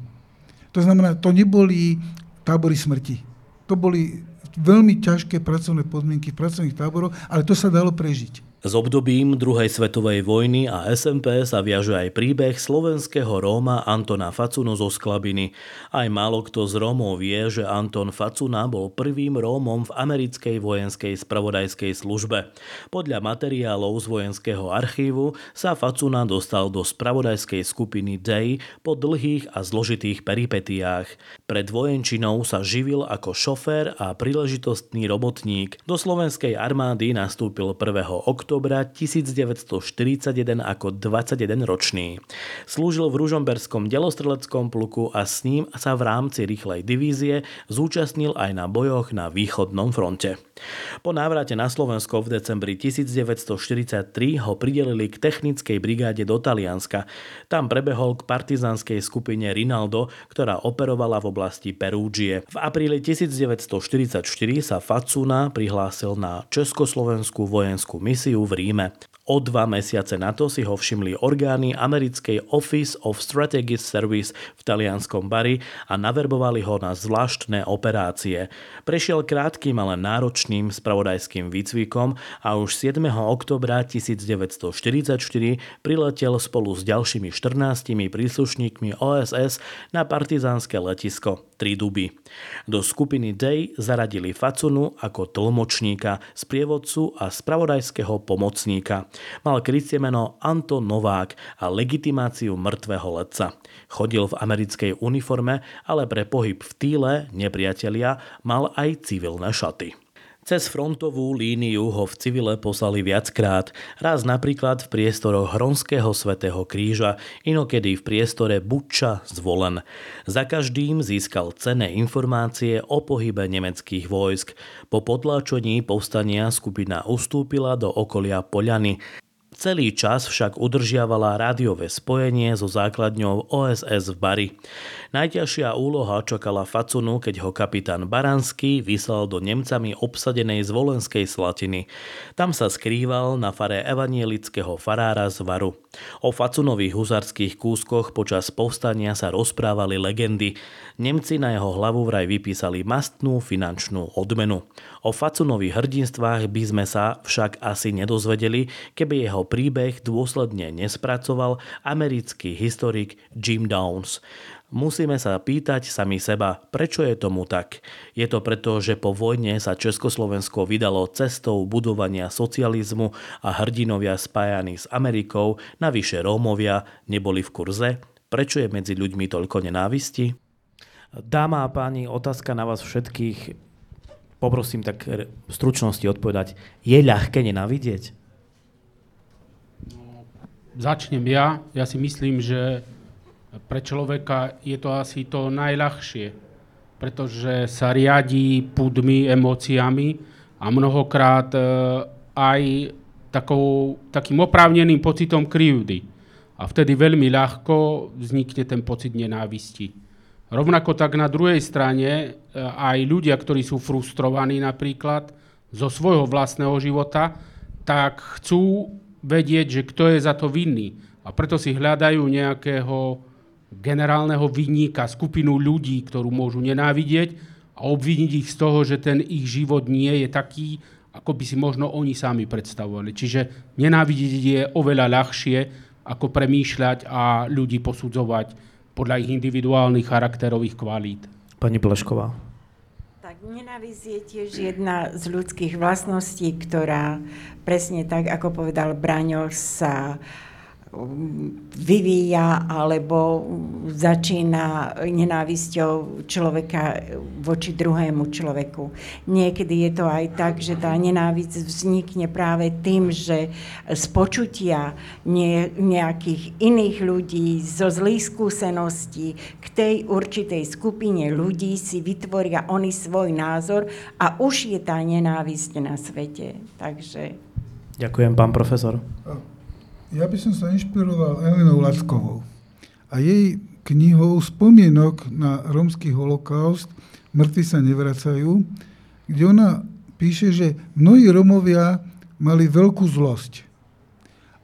To znamená, to neboli tábory smrti. To boli veľmi ťažké pracovné podmienky v pracovných táboroch, ale to sa dalo prežiť. S obdobím druhej svetovej vojny a SMP sa viaže aj príbeh slovenského Róma Antona Facunu zo Sklabiny. Aj málo kto z Rómov vie, že Anton Facuna bol prvým Rómom v americkej vojenskej spravodajskej službe. Podľa materiálov z vojenského archívu sa Facuna dostal do spravodajskej skupiny Day po dlhých a zložitých peripetiách. Pred vojenčinou sa živil ako šofér a príležitostný robotník. Do slovenskej armády nastúpil 1. oktobra októbra 1941 ako 21-ročný. Slúžil v Ružomberskom delostreleckom pluku a s ním sa v rámci rýchlej divízie zúčastnil aj na bojoch na východnom fronte. Po návrate na Slovensko v decembri 1943 ho pridelili k technickej brigáde do Talianska. Tam prebehol k partizánskej skupine Rinaldo, ktorá operovala v oblasti Perúgie. V apríli 1944 sa Facuna prihlásil na Československú vojenskú misiu v Ríme. O dva mesiace na to si ho všimli orgány americkej Office of Strategic Service v talianskom Bari a naverbovali ho na zvláštne operácie. Prešiel krátkým, ale náročným spravodajským výcvikom a už 7. oktobra 1944 priletel spolu s ďalšími 14 príslušníkmi OSS na partizánske letisko Triduby. Do skupiny Day zaradili Facunu ako tlmočníka, sprievodcu a spravodajského pomocníka. Mal krycie meno Anton Novák a legitimáciu mŕtvého letca. Chodil v americkej uniforme, ale pre pohyb v týle nepriatelia mal aj civilné šaty. Cez frontovú líniu ho v civile poslali viackrát, raz napríklad v priestoroch Hronského svätého kríža, inokedy v priestore Buča zvolen. Za každým získal cenné informácie o pohybe nemeckých vojsk. Po potláčení povstania skupina ustúpila do okolia Poľany. Celý čas však udržiavala rádiové spojenie so základňou OSS v Bari. Najťažšia úloha čakala Facunu, keď ho kapitán Baranský vyslal do Nemcami obsadenej zvolenskej Slatiny. Tam sa skrýval na fare evanielického farára z Varu. O Facunových huzarských kúskoch počas povstania sa rozprávali legendy. Nemci na jeho hlavu vraj vypísali mastnú finančnú odmenu. O Facunových hrdinstvách by sme sa však asi nedozvedeli, keby jeho príbeh dôsledne nespracoval americký historik Jim Downs. Musíme sa pýtať sami seba, prečo je tomu tak. Je to preto, že po vojne sa Československo vydalo cestou budovania socializmu a hrdinovia spájaní s Amerikou, navyše Rómovia, neboli v kurze? Prečo je medzi ľuďmi toľko nenávisti? Dáma a páni, otázka na vás všetkých. Poprosím tak v stručnosti odpovedať. Je ľahké nenávidieť? Začnem ja. Ja si myslím, že pre človeka je to asi to najľahšie, pretože sa riadí púdmi, emóciami a mnohokrát e, aj takou, takým oprávneným pocitom krivdy. A vtedy veľmi ľahko vznikne ten pocit nenávisti. Rovnako tak na druhej strane e, aj ľudia, ktorí sú frustrovaní napríklad zo svojho vlastného života, tak chcú vedieť, že kto je za to vinný. A preto si hľadajú nejakého generálneho vinníka, skupinu ľudí, ktorú môžu nenávidieť a obviniť ich z toho, že ten ich život nie je taký, ako by si možno oni sami predstavovali. Čiže nenávidieť je oveľa ľahšie, ako premýšľať a ľudí posudzovať podľa ich individuálnych charakterových kvalít. Pani Plešková. Tak nenávisť je tiež jedna z ľudských vlastností, ktorá presne tak, ako povedal Braňo, sa uh, vyvíja alebo začína nenávisťou človeka voči druhému človeku. Niekedy je to aj tak, že tá nenávisť vznikne práve tým, že z počutia nejakých iných ľudí, zo zlých skúseností k tej určitej skupine ľudí si vytvoria oni svoj názor a už je tá nenávisť na svete. Takže... Ďakujem, pán profesor. Ja by som sa inšpiroval Elenou Lackovou a jej knihou spomienok na rómsky holokaust Mŕtvi sa nevracajú, kde ona píše, že mnohí Romovia mali veľkú zlosť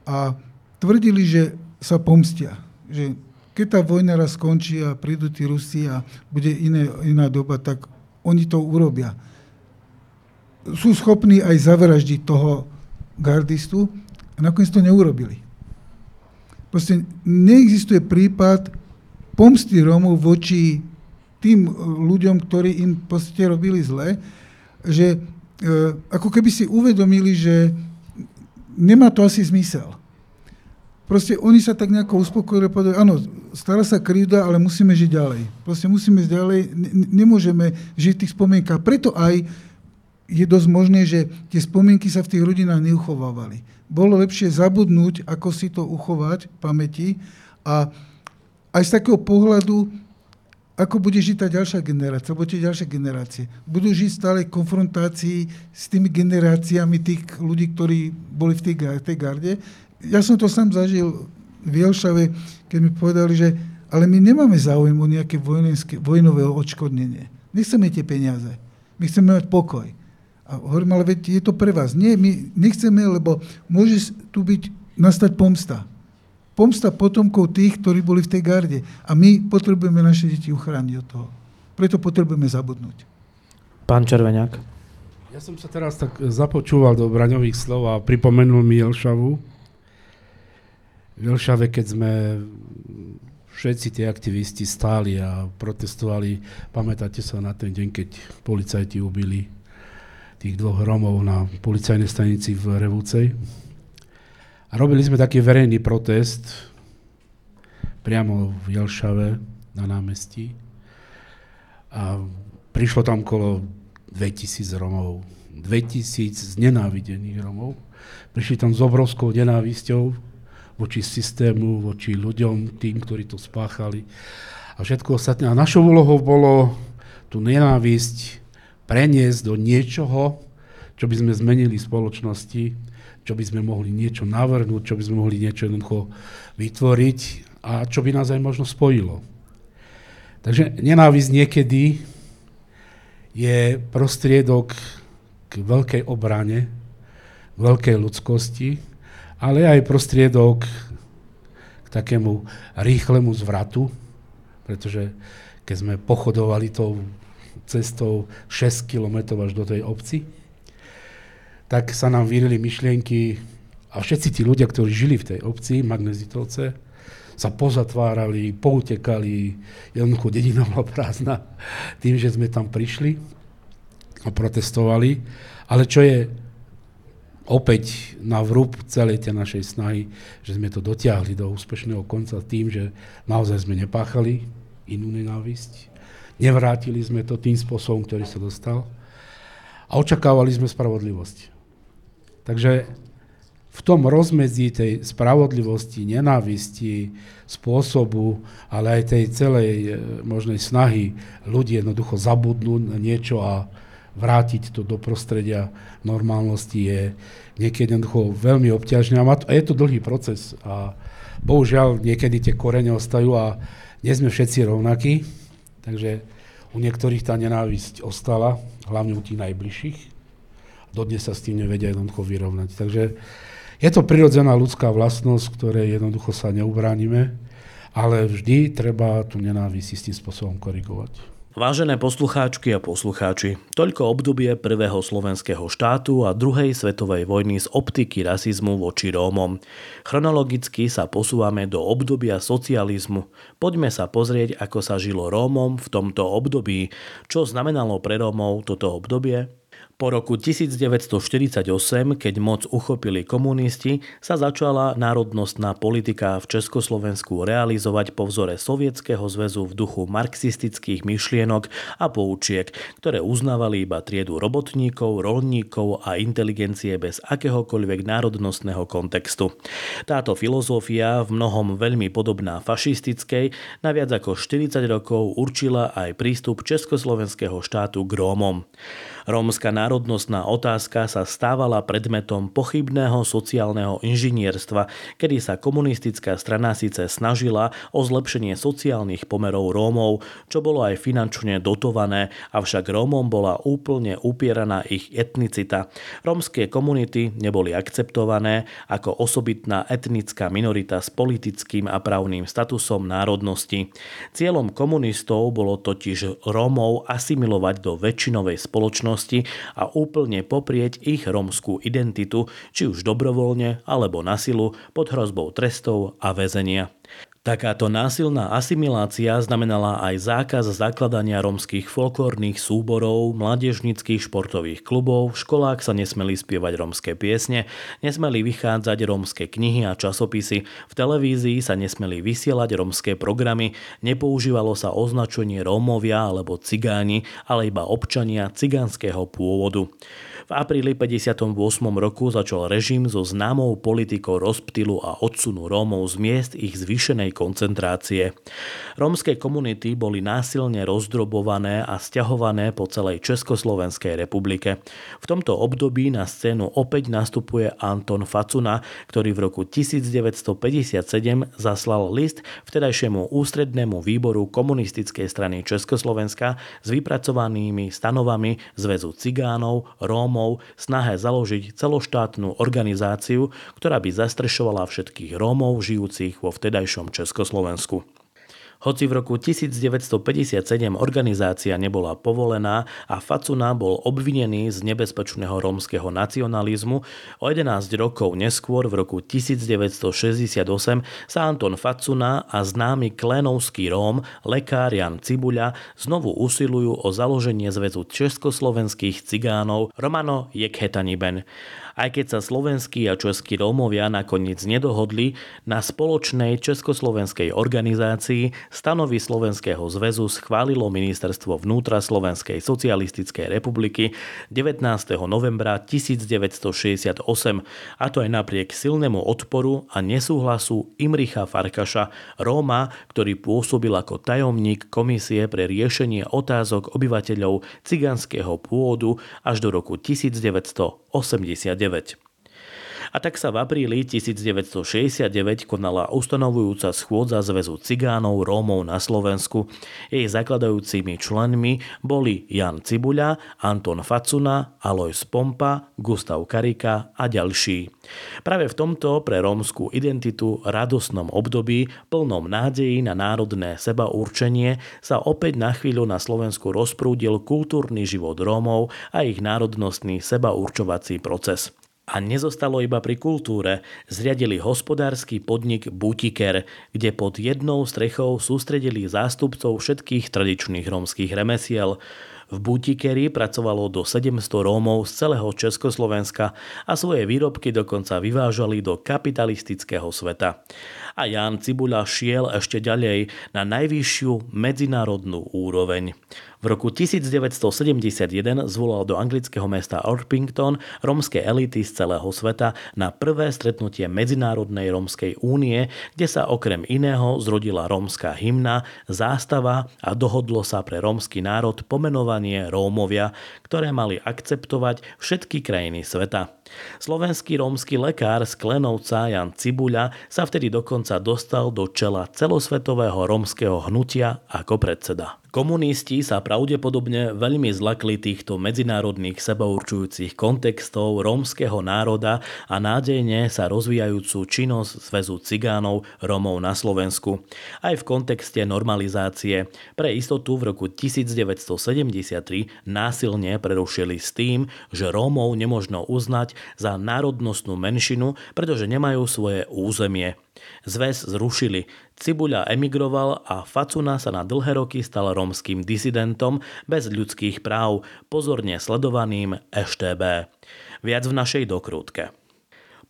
a tvrdili, že sa pomstia. Že keď tá vojna raz skončí a prídu tí Rusi a bude iné, iná doba, tak oni to urobia. Sú schopní aj zavraždiť toho gardistu, nakoniec to neurobili. Proste neexistuje prípad pomsty Rómov voči tým ľuďom, ktorí im podstate robili zle, že e, ako keby si uvedomili, že nemá to asi zmysel. Proste oni sa tak nejako uspokojili a povedali, áno, stala sa krivda, ale musíme žiť ďalej. Proste musíme ísť ďalej, nemôžeme žiť v tých spomienkach. Preto aj je dosť možné, že tie spomienky sa v tých rodinách neuchovávali bolo lepšie zabudnúť, ako si to uchovať v pamäti a aj z takého pohľadu, ako bude žiť tá ďalšia generácia, alebo tie ďalšie generácie. Budú žiť stále v konfrontácii s tými generáciami tých ľudí, ktorí boli v tej, tej garde. Ja som to sám zažil v Jelšave, keď mi povedali, že ale my nemáme záujem o nejaké vojnové odškodnenie. Nechceme tie peniaze. My chceme mať pokoj. A hovorím, ale veď je to pre vás. Nie, my nechceme, lebo môže tu byť, nastať pomsta. Pomsta potomkov tých, ktorí boli v tej garde. A my potrebujeme naše deti uchrániť od toho. Preto potrebujeme zabudnúť. Pán Červeňák. Ja som sa teraz tak započúval do braňových slov a pripomenul mi Jelšavu. V Jelšave, keď sme všetci tie aktivisti stáli a protestovali, pamätáte sa na ten deň, keď policajti ubili tých dvoch Romov na policajnej stanici v Revúcej. A robili sme taký verejný protest priamo v Jelšave na námestí. A prišlo tam kolo 2000 Romov. 2000 znenávidených Romov. Prišli tam s obrovskou nenávisťou voči systému, voči ľuďom, tým, ktorí to spáchali a všetko ostatné. A našou úlohou bolo tú nenávisť preniesť do niečoho, čo by sme zmenili v spoločnosti, čo by sme mohli niečo navrhnúť, čo by sme mohli niečo jednoducho vytvoriť a čo by nás aj možno spojilo. Takže nenávisť niekedy je prostriedok k veľkej obrane, k veľkej ľudskosti, ale aj prostriedok k takému rýchlemu zvratu, pretože keď sme pochodovali tou cestou 6 km až do tej obci, tak sa nám vyrili myšlienky a všetci tí ľudia, ktorí žili v tej obci, Magnezitovce, sa pozatvárali, poutekali, jednoducho dedina bola prázdna tým, že sme tam prišli a protestovali. Ale čo je opäť na vrúb celej tej našej snahy, že sme to dotiahli do úspešného konca tým, že naozaj sme nepáchali inú nenávisť, nevrátili sme to tým spôsobom, ktorý sa dostal. A očakávali sme spravodlivosť. Takže v tom rozmedzi tej spravodlivosti, nenávisti, spôsobu, ale aj tej celej e, možnej snahy ľudí jednoducho zabudnúť na niečo a vrátiť to do prostredia normálnosti je niekedy jednoducho veľmi obťažné. A je to dlhý proces a bohužiaľ niekedy tie korene ostajú a nie sme všetci rovnakí, takže u niektorých tá nenávisť ostala, hlavne u tých najbližších. Dodnes sa s tým nevedia jednoducho vyrovnať. Takže je to prirodzená ľudská vlastnosť, ktorej jednoducho sa neubránime, ale vždy treba tú nenávisť istým spôsobom korigovať. Vážené poslucháčky a poslucháči, toľko obdobie prvého slovenského štátu a druhej svetovej vojny z optiky rasizmu voči Rómom. Chronologicky sa posúvame do obdobia socializmu. Poďme sa pozrieť, ako sa žilo Rómom v tomto období. Čo znamenalo pre Rómov toto obdobie? Po roku 1948, keď moc uchopili komunisti, sa začala národnostná politika v Československu realizovať po vzore Sovietskeho zväzu v duchu marxistických myšlienok a poučiek, ktoré uznávali iba triedu robotníkov, rolníkov a inteligencie bez akéhokoľvek národnostného kontextu. Táto filozofia, v mnohom veľmi podobná fašistickej, na viac ako 40 rokov určila aj prístup Československého štátu k Rómom. Rómska národnostná otázka sa stávala predmetom pochybného sociálneho inžinierstva, kedy sa komunistická strana síce snažila o zlepšenie sociálnych pomerov Rómov, čo bolo aj finančne dotované, avšak Rómom bola úplne upieraná ich etnicita. Rómske komunity neboli akceptované ako osobitná etnická minorita s politickým a právnym statusom národnosti. Cieľom komunistov bolo totiž Rómov asimilovať do väčšinovej spoločnosti spoločnosti a úplne poprieť ich romskú identitu, či už dobrovoľne alebo na silu pod hrozbou trestov a väzenia. Takáto násilná asimilácia znamenala aj zákaz zakladania romských folklórnych súborov, mládežnických športových klubov, v školách sa nesmeli spievať romské piesne, nesmeli vychádzať romské knihy a časopisy, v televízii sa nesmeli vysielať romské programy, nepoužívalo sa označenie Rómovia alebo cigáni, ale iba občania cigánskeho pôvodu. V apríli 58. roku začal režim so známou politikou rozptylu a odsunu Rómov z miest ich zvýšenej koncentrácie. Rómske komunity boli násilne rozdrobované a stiahované po celej Československej republike. V tomto období na scénu opäť nastupuje Anton Facuna, ktorý v roku 1957 zaslal list vtedajšiemu ústrednému výboru komunistickej strany Československa s vypracovanými stanovami Zväzu cigánov, Róm Rómov snahe založiť celoštátnu organizáciu, ktorá by zastrešovala všetkých Rómov žijúcich vo vtedajšom Československu. Hoci v roku 1957 organizácia nebola povolená a Facuna bol obvinený z nebezpečného rómskeho nacionalizmu, o 11 rokov neskôr v roku 1968 sa Anton Facuna a známy klénovský Róm, lekár Jan Cibuľa, znovu usilujú o založenie zväzu československých cigánov Romano Jekhetaniben aj keď sa slovenskí a českí Rómovia nakoniec nedohodli na spoločnej československej organizácii, stanovy Slovenského zväzu schválilo ministerstvo vnútra Slovenskej socialistickej republiky 19. novembra 1968 a to aj napriek silnému odporu a nesúhlasu Imricha Farkaša, Róma, ktorý pôsobil ako tajomník komisie pre riešenie otázok obyvateľov cigánskeho pôvodu až do roku 1989. 9. A tak sa v apríli 1969 konala ustanovujúca schôdza Zväzu cigánov Rómov na Slovensku. Jej zakladajúcimi členmi boli Jan Cibuľa, Anton Facuna, Alois Pompa, Gustav Karika a ďalší. Práve v tomto pre rómskú identitu radosnom období, plnom nádejí na národné seba určenie, sa opäť na chvíľu na Slovensku rozprúdil kultúrny život Rómov a ich národnostný seba určovací proces. A nezostalo iba pri kultúre. Zriadili hospodársky podnik Butiker, kde pod jednou strechou sústredili zástupcov všetkých tradičných rómskych remesiel. V Butikeri pracovalo do 700 Rómov z celého Československa a svoje výrobky dokonca vyvážali do kapitalistického sveta. A Ján Cibuľa šiel ešte ďalej na najvyššiu medzinárodnú úroveň. V roku 1971 zvolal do anglického mesta Orpington rómske elity z celého sveta na prvé stretnutie Medzinárodnej rómskej únie, kde sa okrem iného zrodila rómska hymna, zástava a dohodlo sa pre rómsky národ pomenovanie Rómovia, ktoré mali akceptovať všetky krajiny sveta. Slovenský rómsky lekár z Klenovca Jan Cibuľa sa vtedy dokonca dostal do čela celosvetového rómskeho hnutia ako predseda. Komunisti sa pravdepodobne veľmi zlakli týchto medzinárodných sebaurčujúcich kontextov rómskeho národa a nádejne sa rozvíjajúcu činnosť Zväzu cigánov Rómov na Slovensku. Aj v kontexte normalizácie pre istotu v roku 1973 násilne prerušili s tým, že Rómov nemožno uznať za národnostnú menšinu, pretože nemajú svoje územie. Zväz zrušili, Cibuľa emigroval a Facuna sa na dlhé roky stal rómským disidentom bez ľudských práv, pozorne sledovaným EŠTB. Viac v našej dokrútke.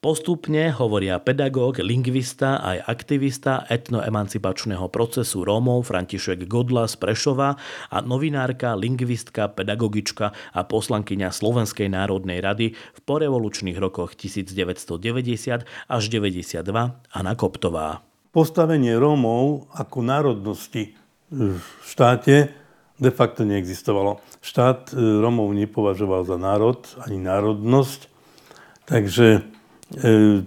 Postupne hovoria pedagóg, lingvista aj aktivista etnoemancipačného procesu Rómov František Godla z Prešova a novinárka, lingvistka, pedagogička a poslankyňa Slovenskej národnej rady v porevolučných rokoch 1990 až 92 Anna Koptová. Postavenie Rómov ako národnosti v štáte de facto neexistovalo. Štát e, Rómov nepovažoval za národ ani národnosť, takže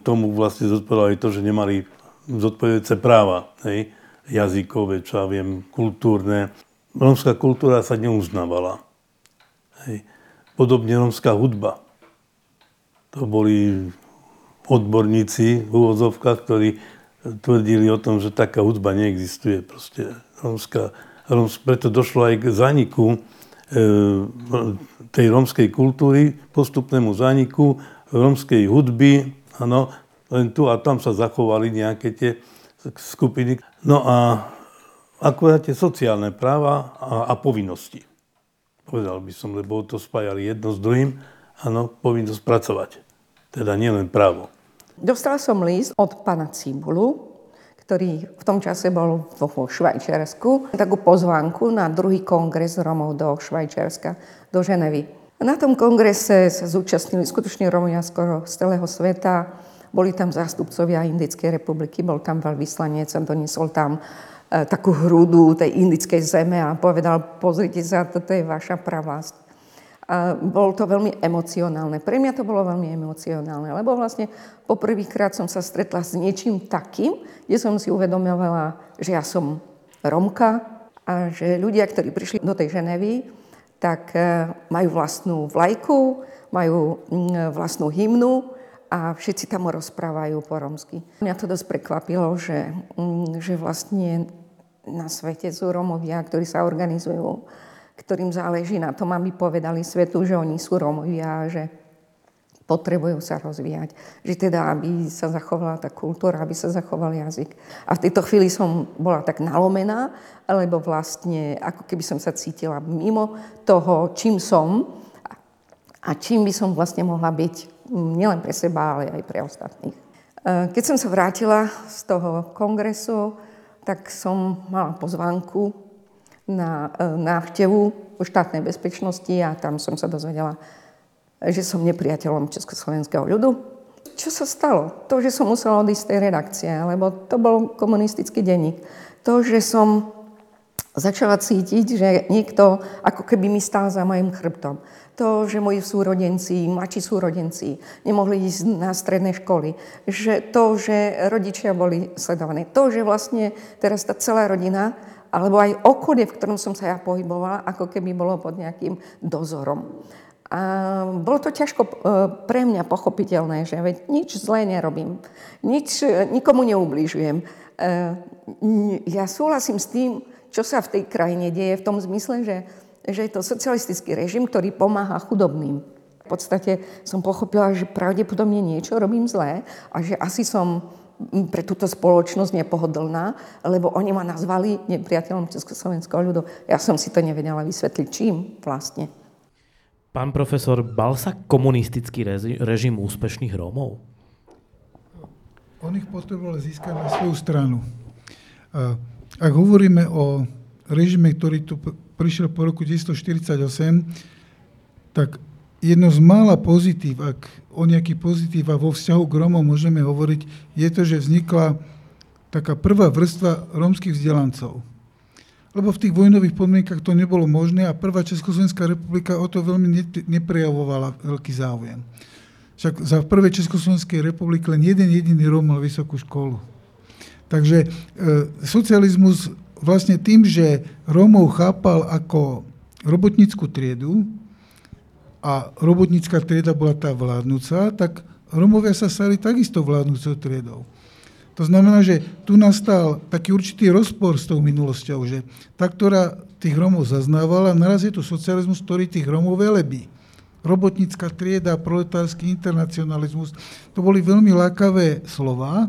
tomu vlastne zodpovedalo aj to, že nemali zodpovedajúce práva, hej, jazykové, čo ja viem, kultúrne. Rómska kultúra sa neuznávala. Hej. Podobne rómska hudba. To boli odborníci v úvodzovkách, ktorí tvrdili o tom, že taká hudba neexistuje. Proste rómska, rómska, preto došlo aj k zaniku e, tej rómskej kultúry, postupnému zaniku rómskej hudby, ano, len tu a tam sa zachovali nejaké tie skupiny. No a akurát tie sociálne práva a, a povinnosti. Povedal by som, lebo to spájali jedno s druhým, áno, povinnosť pracovať. Teda nielen právo. Dostala som list od pana Cibulu, ktorý v tom čase bol vo Švajčiarsku, takú pozvánku na druhý kongres Romov do Švajčiarska, do Ženevy. Na tom kongrese sa zúčastnili skutočne Romovia skoro z celého sveta. Boli tam zástupcovia Indickej republiky, bol tam veľvyslanec a doniesol tam e, takú hrúdu tej indickej zeme a povedal, pozrite sa, toto je vaša pravásť. A bolo to veľmi emocionálne. Pre mňa to bolo veľmi emocionálne, lebo vlastne poprvýkrát som sa stretla s niečím takým, kde som si uvedomovala, že ja som Romka a že ľudia, ktorí prišli do tej Ženevy, tak e, majú vlastnú vlajku, majú mm, vlastnú hymnu a všetci tam rozprávajú po romsky. Mňa to dosť prekvapilo, že, mm, že vlastne na svete sú Romovia, ktorí sa organizujú, ktorým záleží na tom, aby povedali svetu, že oni sú Romovia, že potrebujú sa rozvíjať. Že teda, aby sa zachovala tá kultúra, aby sa zachoval jazyk. A v tejto chvíli som bola tak nalomená, lebo vlastne ako keby som sa cítila mimo toho, čím som a čím by som vlastne mohla byť nielen pre seba, ale aj pre ostatných. E, keď som sa vrátila z toho kongresu, tak som mala pozvánku na e, návštevu štátnej bezpečnosti a tam som sa dozvedela že som nepriateľom československého ľudu. Čo sa stalo? To, že som musela odísť z tej redakcie, lebo to bol komunistický denník. To, že som začala cítiť, že niekto ako keby mi stál za mojim chrbtom. To, že moji súrodenci, mladší súrodenci nemohli ísť na stredné školy. Že to, že rodičia boli sledovaní. To, že vlastne teraz tá celá rodina, alebo aj okolie, v ktorom som sa ja pohybovala, ako keby bolo pod nejakým dozorom. A bolo to ťažko e, pre mňa pochopiteľné, že veď nič zlé nerobím, nič, e, nikomu neubližujem. E, ja súhlasím s tým, čo sa v tej krajine deje, v tom zmysle, že, že je to socialistický režim, ktorý pomáha chudobným. V podstate som pochopila, že pravdepodobne niečo robím zlé a že asi som pre túto spoločnosť nepohodlná, lebo oni ma nazvali nepriateľom Československého ľudu. Ja som si to nevedela vysvetliť, čím vlastne. Pán profesor, bal sa komunistický režim úspešných Rómov? On ich potreboval získať na svoju stranu. Ak hovoríme o režime, ktorý tu prišiel po roku 1948, tak jedno z mála pozitív, ak o nejaký pozitív a vo vzťahu k Rómom môžeme hovoriť, je to, že vznikla taká prvá vrstva rómskych vzdelancov lebo v tých vojnových podmienkach to nebolo možné a prvá Československá republika o to veľmi neprejavovala veľký záujem. Však za prvej Československej republiky len jeden jediný Róm mal vysokú školu. Takže e, socializmus vlastne tým, že Rómov chápal ako robotnickú triedu a robotnícka trieda bola tá vládnúca, tak Rómovia sa stali takisto vládnúcou triedou. To znamená, že tu nastal taký určitý rozpor s tou minulosťou, že tá, ktorá tých Romov zaznávala, naraz je to socializmus, ktorý tých Romov velebí. Robotnícka trieda, proletársky internacionalizmus, to boli veľmi lákavé slova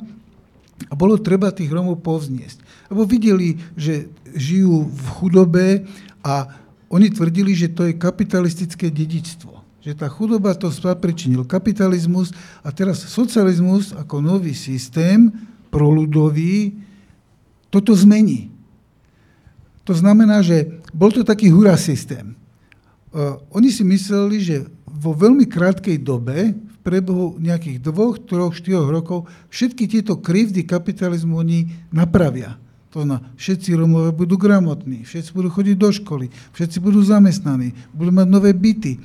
a bolo treba tých Romov povzniesť. Lebo videli, že žijú v chudobe a oni tvrdili, že to je kapitalistické dedičstvo že tá chudoba to zapričinil kapitalizmus a teraz socializmus ako nový systém proludový, toto zmení. To znamená, že bol to taký hurá systém. Uh, oni si mysleli, že vo veľmi krátkej dobe, v priebehu nejakých dvoch, troch, štyroch rokov, všetky tieto krivdy kapitalizmu oni napravia. To znamená, všetci Romovia budú gramotní, všetci budú chodiť do školy, všetci budú zamestnaní, budú mať nové byty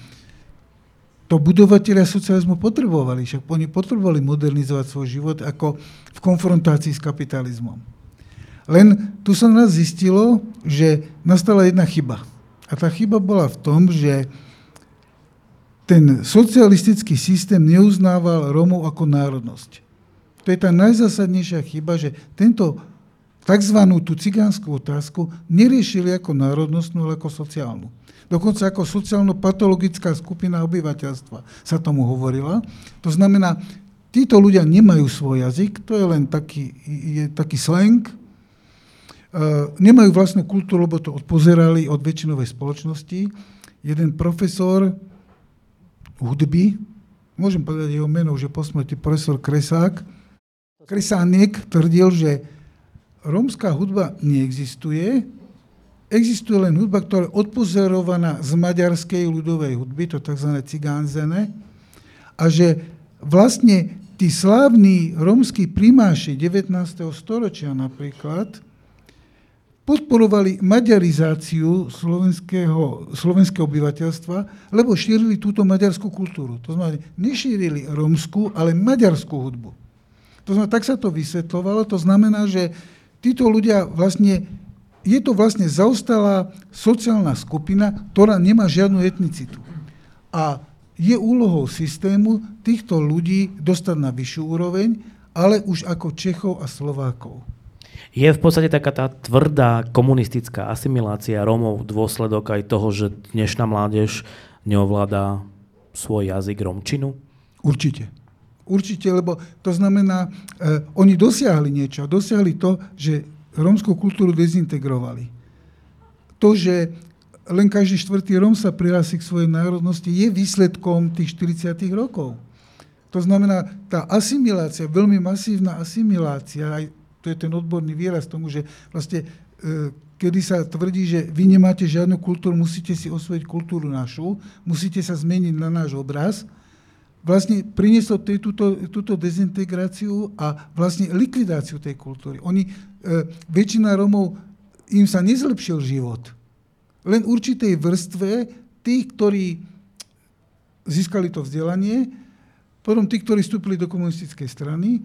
to budovateľia socializmu potrebovali, však oni potrebovali modernizovať svoj život ako v konfrontácii s kapitalizmom. Len tu sa nás zistilo, že nastala jedna chyba. A tá chyba bola v tom, že ten socialistický systém neuznával Rómov ako národnosť. To je tá najzásadnejšia chyba, že tento tzv. tú cigánsku otázku neriešili ako národnostnú, ale ako sociálnu dokonca ako sociálno-patologická skupina obyvateľstva sa tomu hovorila. To znamená, títo ľudia nemajú svoj jazyk, to je len taký, je taký slang, Uh, nemajú vlastnú kultúru, lebo to odpozerali od väčšinovej spoločnosti. Jeden profesor hudby, môžem povedať jeho meno, že po smrti profesor Kresák, Kresánek tvrdil, že rómska hudba neexistuje, Existuje len hudba, ktorá je odpozorovaná z maďarskej ľudovej hudby, to tzv. cigánzene, a že vlastne tí slávni rómsky primáši 19. storočia napríklad podporovali maďarizáciu slovenského, slovenského obyvateľstva, lebo šírili túto maďarskú kultúru. To znamená, nešírili rómskú, ale maďarskú hudbu. To znamená, tak sa to vysvetlovalo, to znamená, že títo ľudia vlastne je to vlastne zaostalá sociálna skupina, ktorá nemá žiadnu etnicitu. A je úlohou systému týchto ľudí dostať na vyššiu úroveň, ale už ako Čechov a Slovákov. Je v podstate taká tá tvrdá komunistická asimilácia Rómov dôsledok aj toho, že dnešná mládež neovláda svoj jazyk romčinu? Určite. Určite, lebo to znamená, eh, oni dosiahli niečo. Dosiahli to, že rómskú kultúru dezintegrovali. To, že len každý štvrtý Róm sa prihlási k svojej národnosti, je výsledkom tých 40 rokov. To znamená, tá asimilácia, veľmi masívna asimilácia, aj to je ten odborný výraz tomu, že vlastne e, kedy sa tvrdí, že vy nemáte žiadnu kultúru, musíte si osvojiť kultúru našu, musíte sa zmeniť na náš obraz, vlastne prinieslo tej, túto, túto dezintegráciu a vlastne likvidáciu tej kultúry. Oni, e, väčšina Romov im sa nezlepšil život. Len určitej vrstve tých, ktorí získali to vzdelanie, potom tí, ktorí vstúpili do komunistickej strany,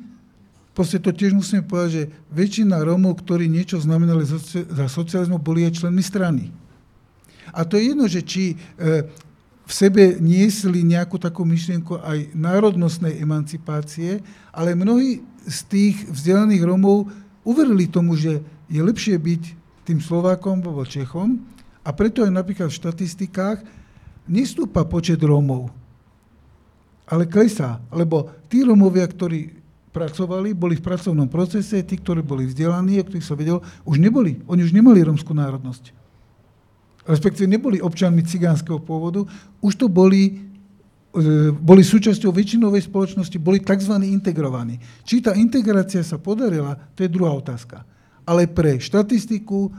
proste to tiež musíme povedať, že väčšina Rómov, ktorí niečo znamenali za socializmu, boli aj členmi strany. A to je jedno, že či e, v sebe niesli nejakú takú myšlienku aj národnostnej emancipácie, ale mnohí z tých vzdelaných Rómov uverili tomu, že je lepšie byť tým Slovákom alebo Čechom a preto aj napríklad v štatistikách nestúpa počet Rómov, ale klesá, lebo tí Rómovia, ktorí pracovali, boli v pracovnom procese, tí, ktorí boli vzdelaní, o ktorých sa vedelo, už neboli. Oni už nemali rómskú národnosť. Respektíve neboli občanmi cigánskeho pôvodu, už to boli, e, boli súčasťou väčšinovej spoločnosti, boli tzv. integrovaní. Či tá integrácia sa podarila, to je druhá otázka. Ale pre štatistiku,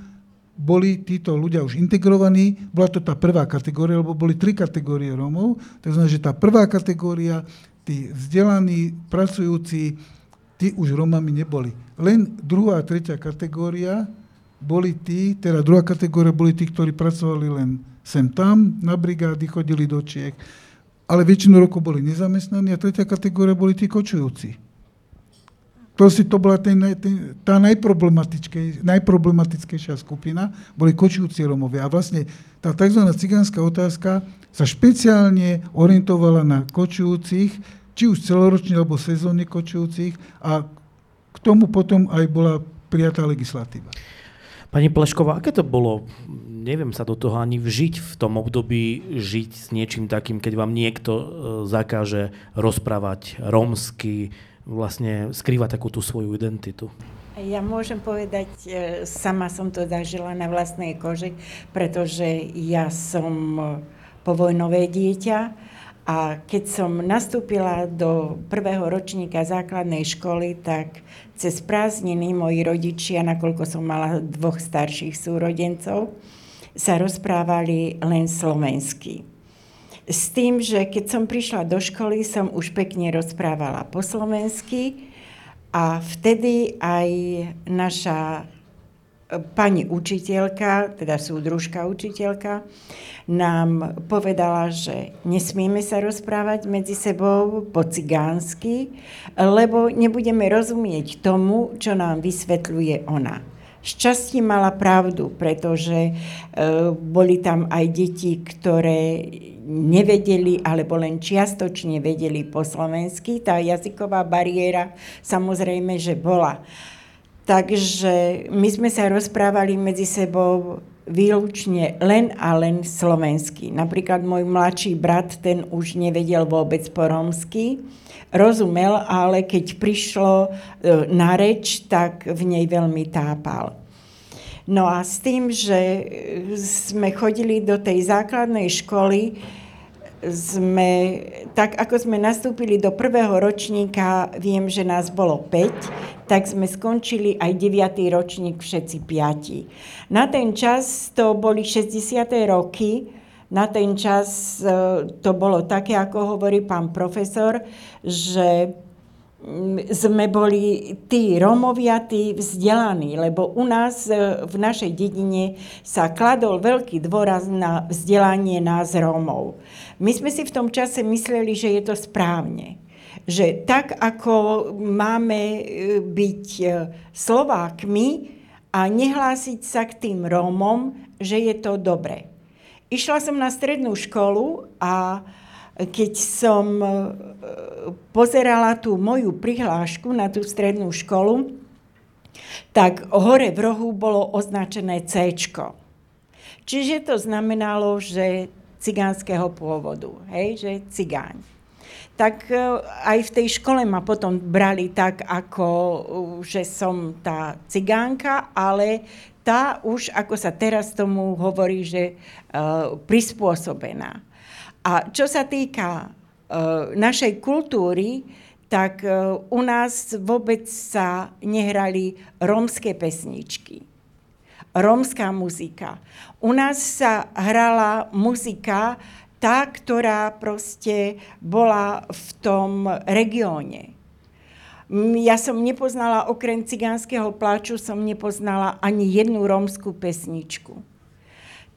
boli títo ľudia už integrovaní, bola to tá prvá kategória, lebo boli tri kategórie Rómov, to znamená, že tá prvá kategória, tí vzdelaní, pracujúci, tí už Rómami neboli. Len druhá a tretia kategória boli tí, teda druhá kategória boli tí, ktorí pracovali len sem tam, na brigády, chodili do Čiech, ale väčšinu rokov boli nezamestnaní a tretia kategória boli tí kočujúci Proste to bola ten, ten, tá najproblematickejšia skupina, boli kočujúci Romovia. A vlastne tá tzv. cigánska otázka sa špeciálne orientovala na kočujúcich, či už celoročne alebo sezónne kočujúcich a k tomu potom aj bola prijatá legislatíva. Pani Plešková, aké to bolo, neviem sa do toho ani vžiť v tom období, žiť s niečím takým, keď vám niekto e, zakáže rozprávať rómsky, vlastne skrýva takú tú svoju identitu. Ja môžem povedať, e, sama som to zažila na vlastnej koži, pretože ja som e, povojnové dieťa a keď som nastúpila do prvého ročníka základnej školy, tak cez prázdniny moji rodičia, nakoľko som mala dvoch starších súrodencov, sa rozprávali len slovensky. S tým, že keď som prišla do školy, som už pekne rozprávala po slovensky a vtedy aj naša pani učiteľka, teda súdružka učiteľka, nám povedala, že nesmieme sa rozprávať medzi sebou po cigánsky, lebo nebudeme rozumieť tomu, čo nám vysvetľuje ona. Šťastí mala pravdu, pretože e, boli tam aj deti, ktoré nevedeli alebo len čiastočne vedeli po slovensky. Tá jazyková bariéra samozrejme, že bola. Takže my sme sa rozprávali medzi sebou výlučne len a len slovensky. Napríklad môj mladší brat, ten už nevedel vôbec po rómsky, rozumel, ale keď prišlo e, na reč, tak v nej veľmi tápal. No a s tým, že sme chodili do tej základnej školy, sme, tak ako sme nastúpili do prvého ročníka, viem, že nás bolo 5, tak sme skončili aj 9. ročník všetci piati. Na ten čas to boli 60. roky, na ten čas e, to bolo také, ako hovorí pán profesor, že sme boli tí Rómovia, tí vzdelaní, lebo u nás e, v našej dedine sa kladol veľký dôraz na vzdelanie nás Rómov. My sme si v tom čase mysleli, že je to správne. Že tak, ako máme e, byť e, Slovákmi a nehlásiť sa k tým Rómom, že je to dobré. Išla som na strednú školu a keď som e, pozerala tú moju prihlášku na tú strednú školu, tak hore v rohu bolo označené C. Čiže to znamenalo, že cigánskeho pôvodu, hej, že cigáň. Tak e, aj v tej škole ma potom brali tak, ako že som tá cigánka, ale tá už, ako sa teraz tomu hovorí, že uh, prispôsobená. A čo sa týka uh, našej kultúry, tak uh, u nás vôbec sa nehrali rómske pesničky. Rómska muzika. U nás sa hrala muzika tá, ktorá proste bola v tom regióne. Ja som nepoznala, okrem cigánskeho pláču, som nepoznala ani jednu rómskú pesničku.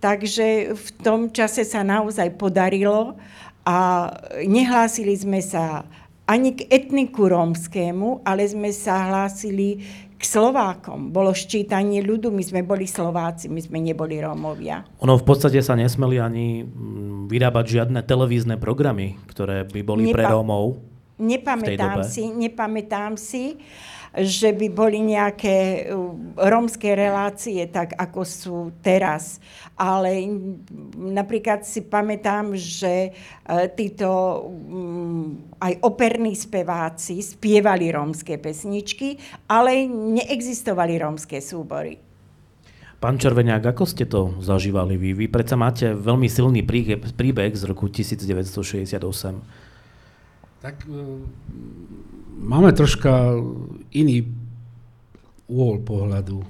Takže v tom čase sa naozaj podarilo a nehlásili sme sa ani k etniku rómskému, ale sme sa hlásili k Slovákom. Bolo ščítanie ľudu, my sme boli Slováci, my sme neboli Rómovia. Ono v podstate sa nesmeli ani mm, vyrábať žiadne televízne programy, ktoré by boli Nepa- pre Rómov. Nepamätám si, nepamätám si, že by boli nejaké uh, rómske relácie, tak ako sú teraz. Ale napríklad si pamätám, že uh, títo um, aj operní speváci spievali rómske pesničky, ale neexistovali rómske súbory. Pán Červeniak, ako ste to zažívali vy? Vy predsa máte veľmi silný príbeh z roku 1968. Tak e, máme troška iný úhol pohľadu.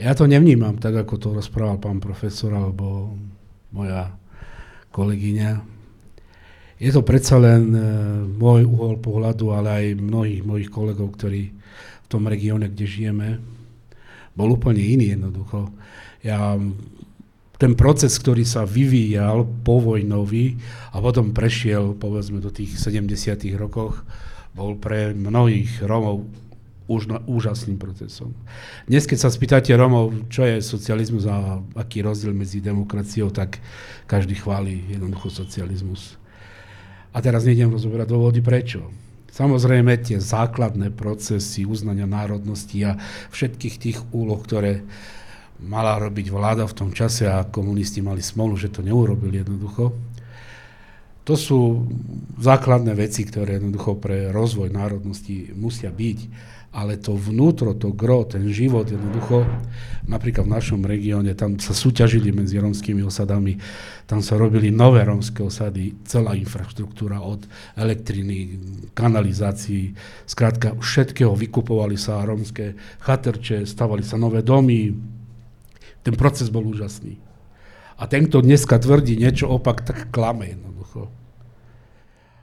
Ja to nevnímam tak, ako to rozprával pán profesor alebo moja kolegyňa. Je to predsa len e, môj uhol pohľadu, ale aj mnohých mojich kolegov, ktorí v tom regióne, kde žijeme, bol úplne iný jednoducho. Ja ten proces, ktorý sa vyvíjal povojnový a potom prešiel povedzme do tých 70. rokoch, bol pre mnohých Rómov už úžasným procesom. Dnes, keď sa spýtate Rómov, čo je socializmus a aký rozdiel medzi demokraciou, tak každý chváli jednoducho socializmus. A teraz nejdem rozoberať dôvody prečo. Samozrejme tie základné procesy uznania národnosti a všetkých tých úloh, ktoré mala robiť vláda v tom čase a komunisti mali smolu, že to neurobili jednoducho. To sú základné veci, ktoré jednoducho pre rozvoj národnosti musia byť, ale to vnútro, to gro, ten život jednoducho, napríklad v našom regióne, tam sa súťažili medzi romskými osadami, tam sa robili nové romské osady, celá infraštruktúra od elektriny, kanalizácií, skrátka všetkého vykupovali sa romské chatrče, stavali sa nové domy, ten proces bol úžasný. A ten, kto dneska tvrdí niečo opak, tak klame jednoducho.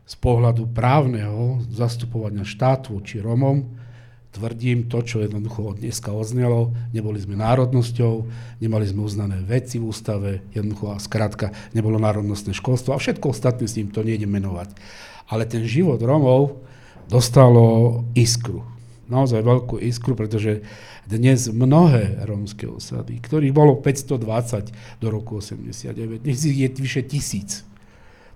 Z pohľadu právneho zastupovania štátu či Romom tvrdím to, čo jednoducho od dneska odznelo. Neboli sme národnosťou, nemali sme uznané veci v ústave, jednoducho a skrátka nebolo národnostné školstvo a všetko ostatné s ním to nejde menovať. Ale ten život Romov dostalo iskru. Naozaj veľkú iskru, pretože dnes mnohé rómske osady, ktorých bolo 520 do roku 89, dnes je vyše tisíc.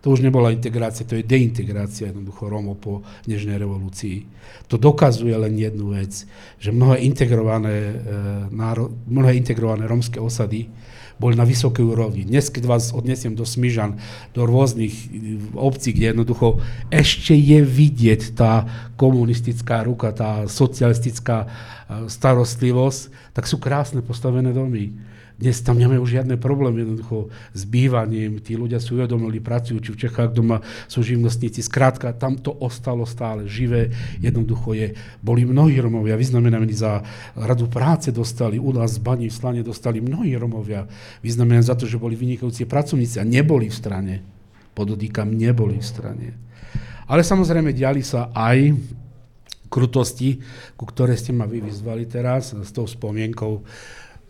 To už nebola integrácia, to je deintegrácia jednoducho Rómov po Nežnej revolúcii. To dokazuje len jednu vec, že mnohé integrované, e, mnohé integrované rómske osady boli na vysokej úrovni. Dnes, keď vás odnesiem do Smyžan, do rôznych e, obcí, kde jednoducho ešte je vidieť tá komunistická ruka, tá socialistická starostlivosť, tak sú krásne postavené domy dnes tam nemajú žiadne problémy jednoducho s bývaním, tí ľudia sú uvedomili, pracujú, či v Čechách doma sú živnostníci. Skrátka, tam to ostalo stále živé, jednoducho je. Boli mnohí Romovia vyznamenaní za radu práce dostali, u nás v Bani v Slane dostali mnohí Romovia vyznamenaní za to, že boli vynikajúci pracovníci a neboli v strane. Podotýkam, neboli v strane. Ale samozrejme diali sa aj krutosti, ku ktoré ste ma vy vyzvali teraz s tou spomienkou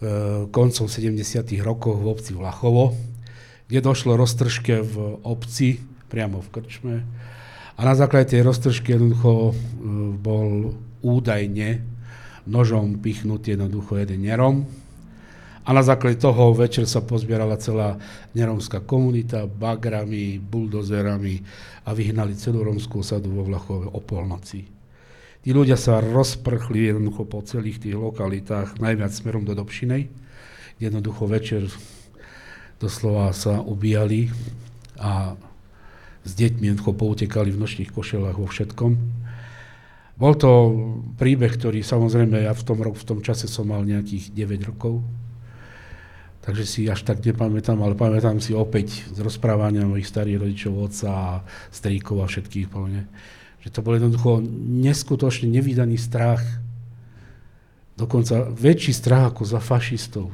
Eh, koncom 70. rokov v obci Vlachovo, kde došlo roztržke v obci, priamo v Krčme. A na základe tej roztržky jednoducho eh, bol údajne nožom pichnutý jednoducho jeden nerom. A na základe toho večer sa pozbierala celá neromská komunita bagrami, buldozerami a vyhnali celú romskú osadu vo Vlachove o polnoci. Tí ľudia sa rozprchli jednoducho po celých tých lokalitách, najviac smerom do Dobšinej. Jednoducho večer doslova sa ubíjali a s deťmi jednoducho poutekali v nočných košelách vo všetkom. Bol to príbeh, ktorý samozrejme ja v tom, v tom čase som mal nejakých 9 rokov, takže si až tak nepamätám, ale pamätám si opäť z rozprávania mojich starých rodičov, otca a stríkov a všetkých plne že to bol jednoducho neskutočne nevydaný strach. Dokonca väčší strach ako za fašistov.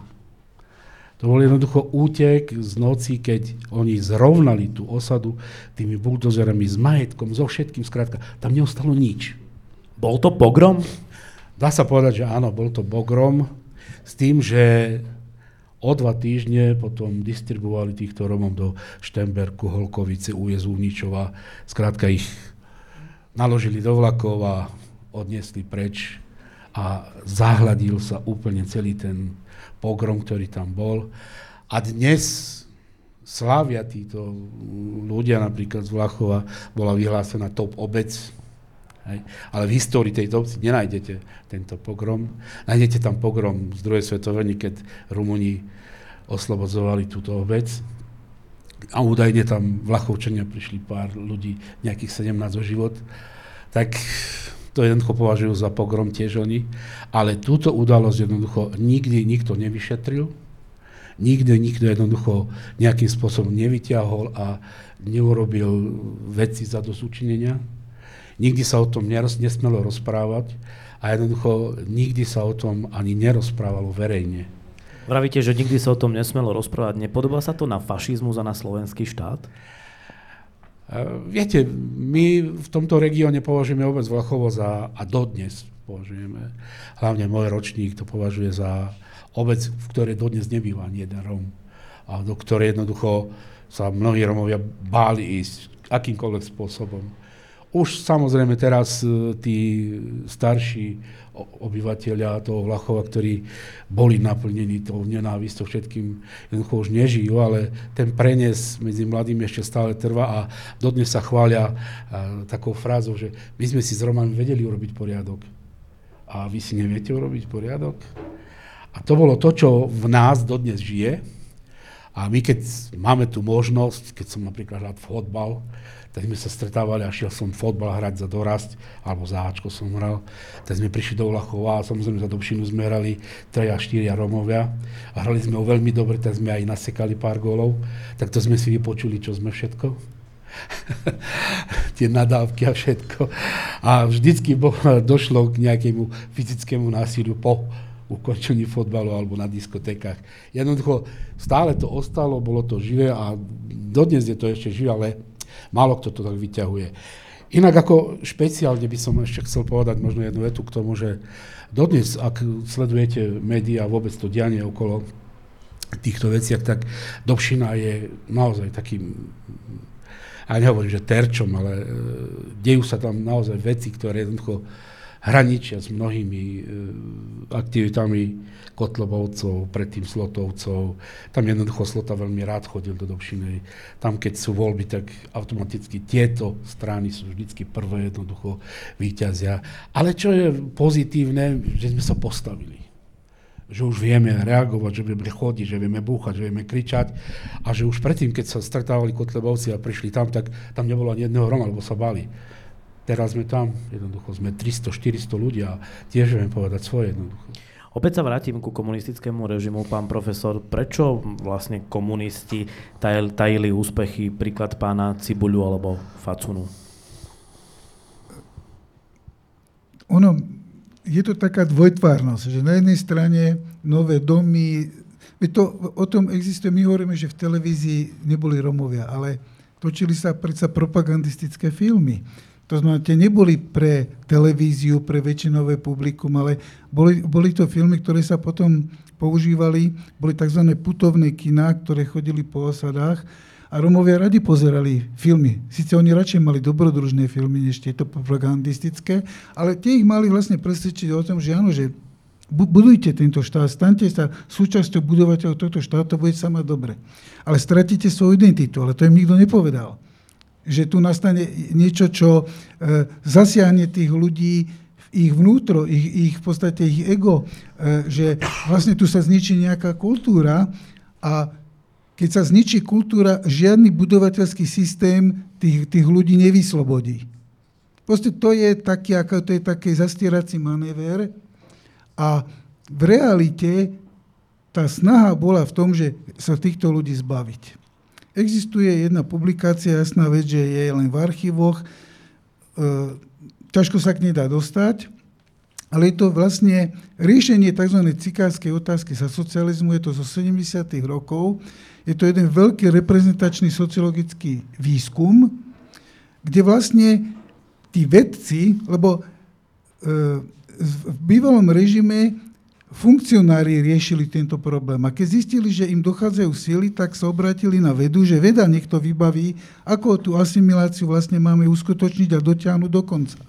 To bol jednoducho útek z noci, keď oni zrovnali tú osadu tými buldozerami, s majetkom, so všetkým, skrátka, tam neostalo nič. Bol to pogrom? Dá sa povedať, že áno, bol to pogrom s tým, že o dva týždne potom distribuovali týchto Romov do Štemberku, Holkovice, Ujezu, Ničova. Skrátka ich naložili do vlakov a odniesli preč a zahľadil sa úplne celý ten pogrom, ktorý tam bol. A dnes slávia títo ľudia, napríklad z Vlachova bola vyhlásená top obec, hej. ale v histórii tejto obci nenájdete tento pogrom. Nájdete tam pogrom z druhej svetovej, keď Rumúni oslobodzovali túto obec. A údajne tam Vlachovčania prišli pár ľudí, nejakých 17 o život. Tak to jednoducho považujú za pogrom tiež oni, ale túto udalosť jednoducho nikdy nikto nevyšetril, nikdy nikto jednoducho nejakým spôsobom nevyťahol a neurobil veci za dosúčinenia. Nikdy sa o tom nesmelo rozprávať a jednoducho nikdy sa o tom ani nerozprávalo verejne. Vravíte, že nikdy sa o tom nesmelo rozprávať. Nepodobá sa to na fašizmus a na slovenský štát? Viete, my v tomto regióne považujeme obec Vlachovo za, a dodnes považujeme, hlavne môj ročník to považuje za obec, v ktorej dodnes nebýva ani jeden Rom. A do ktorej jednoducho sa mnohí Romovia báli ísť akýmkoľvek spôsobom. Už samozrejme teraz e, tí starší obyvateľia toho Vlachova, ktorí boli naplnení tou nenávistou všetkým, jednoducho už nežijú, ale ten prenes medzi mladými ešte stále trvá a dodnes sa chvália a, takou frázou, že my sme si s Romami vedeli urobiť poriadok. A vy si neviete urobiť poriadok? A to bolo to, čo v nás dodnes žije. A my keď máme tu možnosť, keď som napríklad hral fotbal, tak sme sa stretávali a šiel som fotbal hrať za dorast, alebo za Ačko som hral, tak sme prišli do Vlachova a samozrejme za Dobšinu sme hrali 3 a 4 Romovia a hrali sme ho veľmi dobre, tak sme aj nasekali pár gólov, tak to sme si vypočuli, čo sme všetko. Tie nadávky a všetko. A vždycky bo, došlo k nejakému fyzickému násiliu po ukončení fotbalu alebo na diskotékach. Jednoducho stále to ostalo, bolo to živé a dodnes je to ešte živé, ale Málo kto to tak vyťahuje. Inak ako špeciálne by som ešte chcel povedať možno jednu vetu k tomu, že dodnes, ak sledujete médiá, vôbec to dianie okolo týchto veciach, tak Dobšina je naozaj takým, ja nehovorím, že terčom, ale e, dejú sa tam naozaj veci, ktoré jednoducho hraničia s mnohými e, aktivitami Kotlobovcov, predtým Slotovcov. Tam jednoducho Slota veľmi rád chodil do Dobšinej. Tam, keď sú voľby, tak automaticky tieto strany sú vždycky prvé jednoducho výťazia. Ale čo je pozitívne, že sme sa postavili že už vieme reagovať, že vieme chodiť, že vieme búchať, že vieme kričať a že už predtým, keď sa stretávali Kotlebovci a prišli tam, tak tam nebolo ani jedného Roma, lebo sa bali. Teraz sme tam, jednoducho sme 300-400 ľudia a tiež vieme povedať svoje jednoducho. Opäť sa vrátim ku komunistickému režimu, pán profesor. Prečo vlastne komunisti tajili úspechy, príklad pána Cibuľu alebo Facunu? Ono, je to taká dvojtvárnosť, že na jednej strane nové domy, to, o tom existuje, my hovoríme, že v televízii neboli Romovia, ale točili sa predsa propagandistické filmy. To znamená, tie neboli pre televíziu, pre väčšinové publikum, ale boli, boli to filmy, ktoré sa potom používali, boli tzv. putovné kina, ktoré chodili po osadách a Romovia radi pozerali filmy. Sice oni radšej mali dobrodružné filmy, než tieto propagandistické, ale tie ich mali vlastne presvedčiť o tom, že áno, že budujte tento štát, stante sa súčasťou budovateľov tohto štátu, bude sa mať dobre. Ale stratíte svoju identitu, ale to im nikto nepovedal že tu nastane niečo, čo e, zasiahne tých ľudí ich vnútro, ich, ich v podstate ich ego, e, že vlastne tu sa zničí nejaká kultúra a keď sa zničí kultúra, žiadny budovateľský systém tých, tých ľudí nevyslobodí. Proste to je taký, ako to je taký zastierací manéver a v realite tá snaha bola v tom, že sa týchto ľudí zbaviť. Existuje jedna publikácia, jasná vec, že je len v archívoch, e, ťažko sa k nej dá dostať, ale je to vlastne riešenie tzv. cikárskej otázky sa socializmu, je to zo 70. rokov. Je to jeden veľký reprezentačný sociologický výskum, kde vlastne tí vedci, lebo v bývalom režime funkcionári riešili tento problém. A keď zistili, že im dochádzajú síly, tak sa obratili na vedu, že veda niekto vybaví, ako tú asimiláciu vlastne máme uskutočniť a dotiahnuť do konca.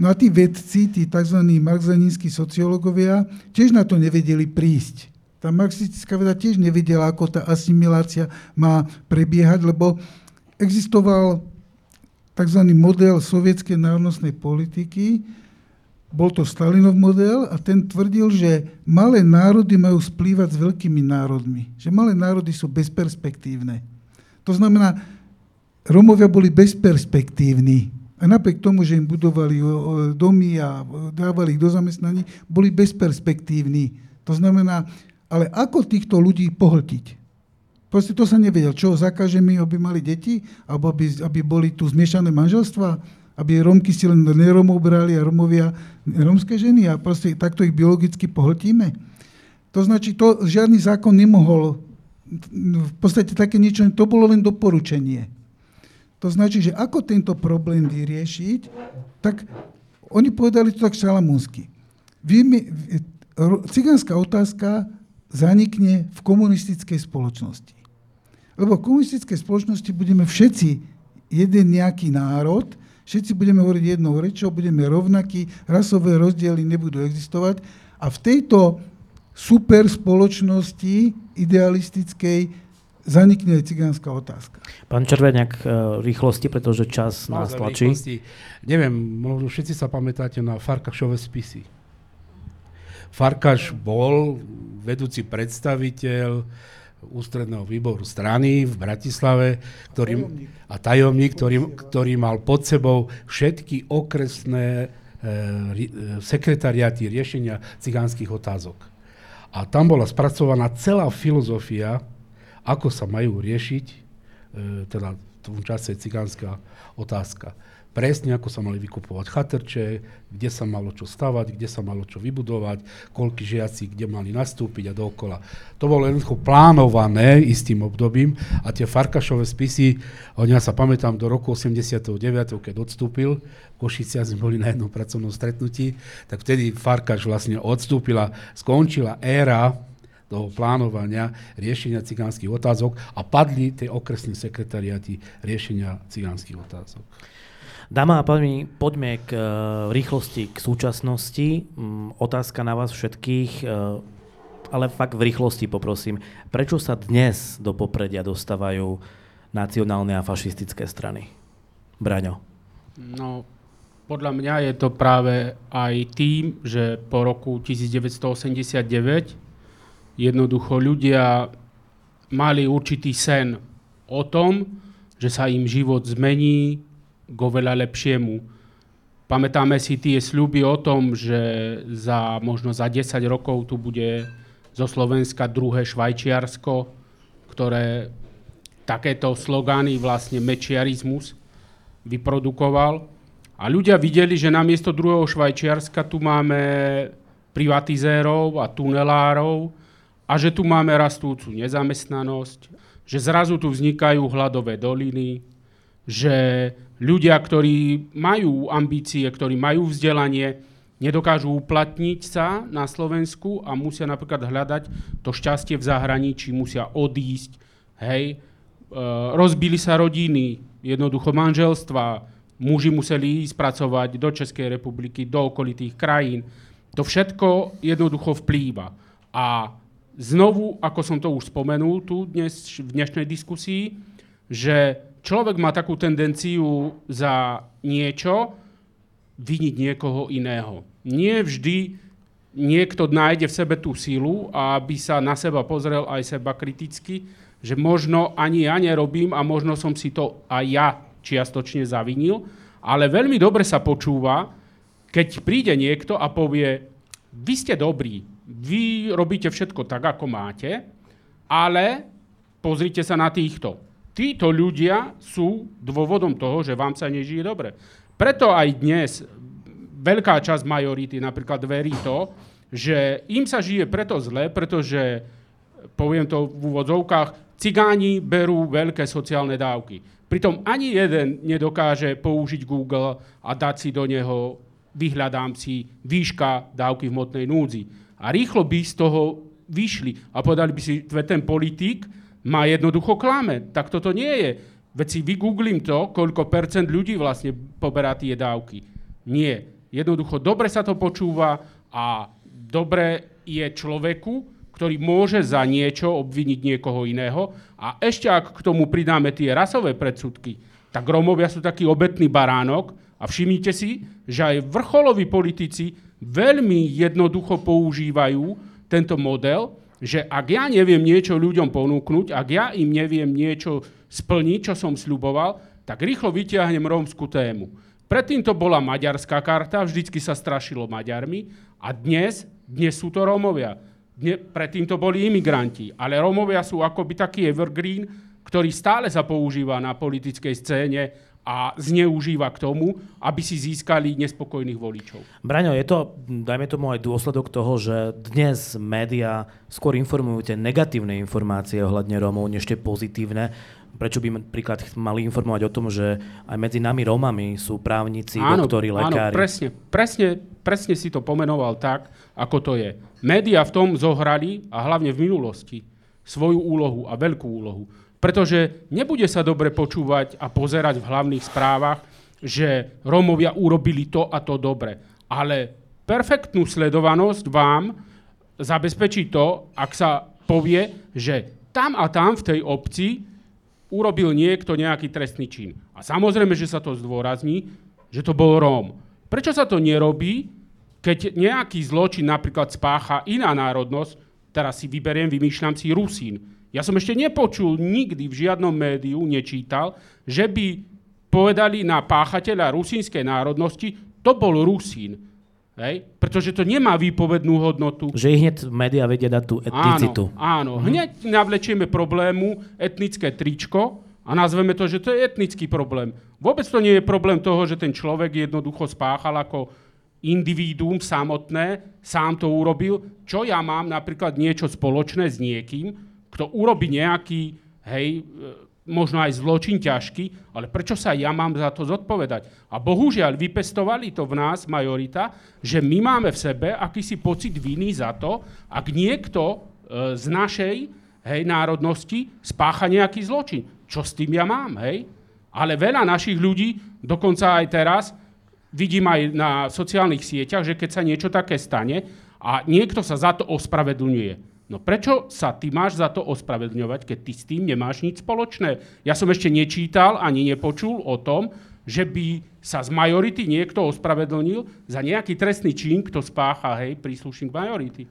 No a tí vedci, tí tzv. marxaninskí sociológovia, tiež na to nevedeli prísť. Tá marxistická veda tiež nevedela, ako tá asimilácia má prebiehať, lebo existoval tzv. model sovietskej národnostnej politiky, bol to Stalinov model a ten tvrdil, že malé národy majú splývať s veľkými národmi. Že malé národy sú bezperspektívne. To znamená, Romovia boli bezperspektívni. A napriek tomu, že im budovali domy a dávali ich do zamestnaní, boli bezperspektívni. To znamená, ale ako týchto ľudí pohltiť? Proste to sa nevedel. Čo, zakážeme, aby mali deti? Alebo aby, aby boli tu zmiešané manželstva? Aby Romky si len neromov brali a Romovia romské ženy a proste takto ich biologicky pohltíme. To značí, to žiadny zákon nemohol, v podstate také niečo, to bolo len doporučenie. To značí, že ako tento problém vyriešiť, tak oni povedali to tak šalamúnsky. Cigánska otázka zanikne v komunistickej spoločnosti. Lebo v komunistickej spoločnosti budeme všetci jeden nejaký národ, všetci budeme hovoriť jednou rečou, budeme rovnakí, rasové rozdiely nebudú existovať a v tejto super spoločnosti idealistickej zanikne aj cigánska otázka. Pán Červeniak, e, rýchlosti, pretože čas nás tlačí. Rýchlosti. Neviem, možno všetci sa pamätáte na Farkašové spisy. Farkaš bol vedúci predstaviteľ ústredného výboru strany v Bratislave ktorý, tajomník. a tajomník, ktorý, ktorý mal pod sebou všetky okresné e, e, sekretariáty riešenia cigánskych otázok. A tam bola spracovaná celá filozofia, ako sa majú riešiť, e, teda v tom čase cigánska otázka presne ako sa mali vykupovať chatrče, kde sa malo čo stavať, kde sa malo čo vybudovať, koľky žiaci kde mali nastúpiť a dookola. To bolo jednoducho plánované istým obdobím a tie Farkašové spisy, ja sa pamätám do roku 89, keď odstúpil, Košicia sme boli na jednom pracovnom stretnutí, tak vtedy Farkaš vlastne odstúpila, skončila éra toho plánovania, riešenia cigánskych otázok a padli tie okresné sekretariaty riešenia cigánskych otázok. Dáma a páni, poďme k uh, rýchlosti, k súčasnosti. Um, otázka na vás všetkých, uh, ale fakt v rýchlosti poprosím. Prečo sa dnes do popredia dostávajú nacionálne a fašistické strany? Braňo. No, podľa mňa je to práve aj tým, že po roku 1989 jednoducho ľudia mali určitý sen o tom, že sa im život zmení, k oveľa lepšiemu. Pamätáme si tie sľuby o tom, že za možno za 10 rokov tu bude zo Slovenska druhé Švajčiarsko, ktoré takéto slogány vlastne mečiarizmus vyprodukoval. A ľudia videli, že namiesto druhého Švajčiarska tu máme privatizérov a tunelárov a že tu máme rastúcu nezamestnanosť, že zrazu tu vznikajú hladové doliny, že ľudia, ktorí majú ambície, ktorí majú vzdelanie, nedokážu uplatniť sa na Slovensku a musia napríklad hľadať to šťastie v zahraničí, musia odísť, hej. E, rozbili sa rodiny, jednoducho manželstva, muži museli ísť pracovať do Českej republiky, do okolitých krajín. To všetko jednoducho vplýva. A znovu, ako som to už spomenul tu dnes v dnešnej diskusii, že človek má takú tendenciu za niečo viniť niekoho iného. Nie vždy niekto nájde v sebe tú sílu, aby sa na seba pozrel aj seba kriticky, že možno ani ja nerobím a možno som si to aj ja čiastočne zavinil, ale veľmi dobre sa počúva, keď príde niekto a povie, vy ste dobrí, vy robíte všetko tak, ako máte, ale pozrite sa na týchto títo ľudia sú dôvodom toho, že vám sa nežije dobre. Preto aj dnes veľká časť majority napríklad verí to, že im sa žije preto zle, pretože, poviem to v úvodzovkách, cigáni berú veľké sociálne dávky. Pritom ani jeden nedokáže použiť Google a dať si do neho vyhľadám si výška dávky v hmotnej núdzi. A rýchlo by z toho vyšli a povedali by si, že ten politik má jednoducho klame. Tak toto nie je. Veď si vygooglím to, koľko percent ľudí vlastne poberá tie dávky. Nie. Jednoducho dobre sa to počúva a dobre je človeku, ktorý môže za niečo obviniť niekoho iného. A ešte ak k tomu pridáme tie rasové predsudky, tak Rómovia sú taký obetný baránok a všimnite si, že aj vrcholoví politici veľmi jednoducho používajú tento model, že ak ja neviem niečo ľuďom ponúknuť, ak ja im neviem niečo splniť, čo som sľuboval, tak rýchlo vyťahnem rómsku tému. Predtým to bola maďarská karta, vždycky sa strašilo Maďarmi a dnes, dnes sú to Rómovia. Dne, predtým to boli imigranti, ale Rómovia sú akoby taký evergreen, ktorý stále sa používa na politickej scéne a zneužíva k tomu, aby si získali nespokojných voličov. Braňo, je to, dajme tomu aj dôsledok toho, že dnes médiá skôr informujú tie negatívne informácie ohľadne Rómov, než tie pozitívne. Prečo by napríklad mali informovať o tom, že aj medzi nami Rómami sú právnici, áno, doktori, lekári? Áno, presne, presne, presne si to pomenoval tak, ako to je. Média v tom zohrali, a hlavne v minulosti, svoju úlohu a veľkú úlohu. Pretože nebude sa dobre počúvať a pozerať v hlavných správach, že Rómovia urobili to a to dobre. Ale perfektnú sledovanosť vám zabezpečí to, ak sa povie, že tam a tam v tej obci urobil niekto nejaký trestný čin. A samozrejme, že sa to zdôrazní, že to bol Róm. Prečo sa to nerobí, keď nejaký zločin napríklad spácha iná národnosť, teraz si vyberiem, vymýšľam si Rusín, ja som ešte nepočul nikdy v žiadnom médiu, nečítal, že by povedali na páchateľa rusínskej národnosti, to bol Rusín. Hej? Pretože to nemá výpovednú hodnotu. Že ich hneď médiá vedia dať tú etnicitu. Áno, áno. Mhm. hneď navlečieme problému etnické tričko a nazveme to, že to je etnický problém. Vôbec to nie je problém toho, že ten človek jednoducho spáchal ako individuum samotné, sám to urobil. Čo ja mám napríklad niečo spoločné s niekým, kto urobi nejaký, hej, e, možno aj zločin ťažký, ale prečo sa ja mám za to zodpovedať? A bohužiaľ vypestovali to v nás majorita, že my máme v sebe akýsi pocit viny za to, ak niekto e, z našej hej, národnosti spácha nejaký zločin. Čo s tým ja mám, hej? Ale veľa našich ľudí, dokonca aj teraz, vidím aj na sociálnych sieťach, že keď sa niečo také stane a niekto sa za to ospravedlňuje. No prečo sa ty máš za to ospravedlňovať, keď ty s tým nemáš nič spoločné? Ja som ešte nečítal ani nepočul o tom, že by sa z majority niekto ospravedlnil za nejaký trestný čin, kto spácha, hej, príslušník majority.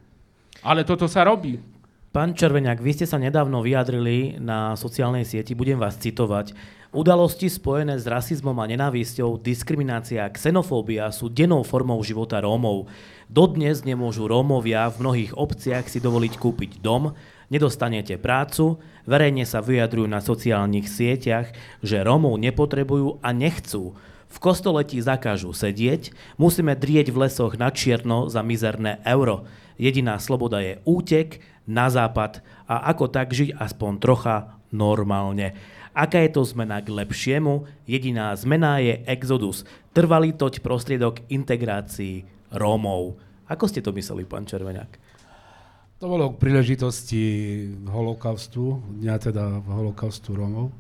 Ale toto sa robí. Pán Červeniak, vy ste sa nedávno vyjadrili na sociálnej sieti, budem vás citovať. Udalosti spojené s rasizmom a nenávisťou, diskriminácia a xenofóbia sú dennou formou života Rómov. Dodnes nemôžu Rómovia v mnohých obciach si dovoliť kúpiť dom, nedostanete prácu, verejne sa vyjadrujú na sociálnych sieťach, že Rómov nepotrebujú a nechcú. V kostole ti zakážu sedieť, musíme drieť v lesoch na čierno za mizerné euro. Jediná sloboda je útek na západ a ako tak žiť aspoň trocha normálne. Aká je to zmena k lepšiemu? Jediná zmena je exodus, trvalý toť prostriedok integrácii Rómov. Ako ste to mysleli, pán Červeňák? To bolo k príležitosti holokaustu, dňa teda holokaustu Rómov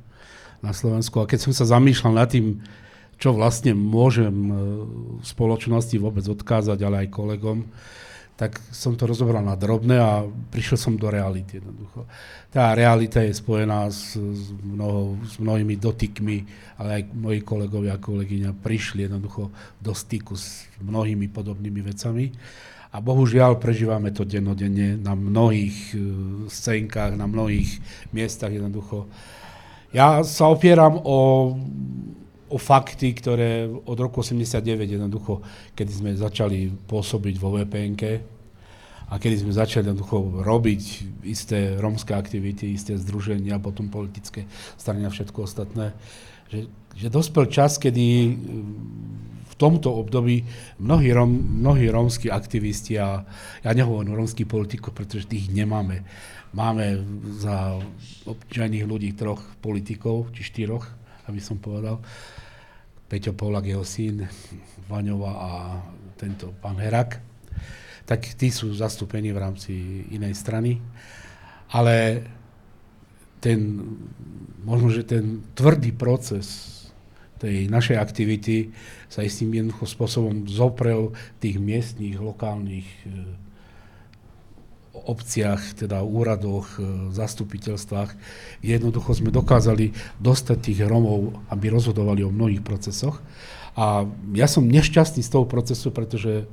na Slovensku. A keď som sa zamýšľal nad tým, čo vlastne môžem e, v spoločnosti vôbec odkázať, ale aj kolegom, tak som to rozobral na drobné a prišiel som do reality jednoducho. Tá realita je spojená s, s, mnoho, s mnohými dotykmi, ale aj moji kolegovia a kolegyňa prišli jednoducho do styku s mnohými podobnými vecami. A bohužiaľ prežívame to dennodenne na mnohých uh, scénkach, na mnohých miestach jednoducho. Ja sa opieram o, o fakty, ktoré od roku 89 jednoducho, kedy sme začali pôsobiť vo vpn a kedy sme začali jednoducho robiť isté rómske aktivity, isté združenia, potom politické strany a všetko ostatné, že, že dospel čas, kedy mm, v tomto období mnohí, rom, mnohí rómsky aktivisti, a ja nehovorím rómskych politikov, pretože tých nemáme, máme za občajných ľudí troch politikov, či štyroch, aby som povedal, Peťo Polak, jeho syn, Vaňova a tento pán Herak, tak tí sú zastúpení v rámci inej strany. Ale ten, možno, že ten tvrdý proces tej našej aktivity sa istým jednoducho spôsobom zoprel tých miestných, lokálnych e, obciach, teda úradoch, e, zastupiteľstvách. Jednoducho sme dokázali dostať tých Romov, aby rozhodovali o mnohých procesoch. A ja som nešťastný z toho procesu, pretože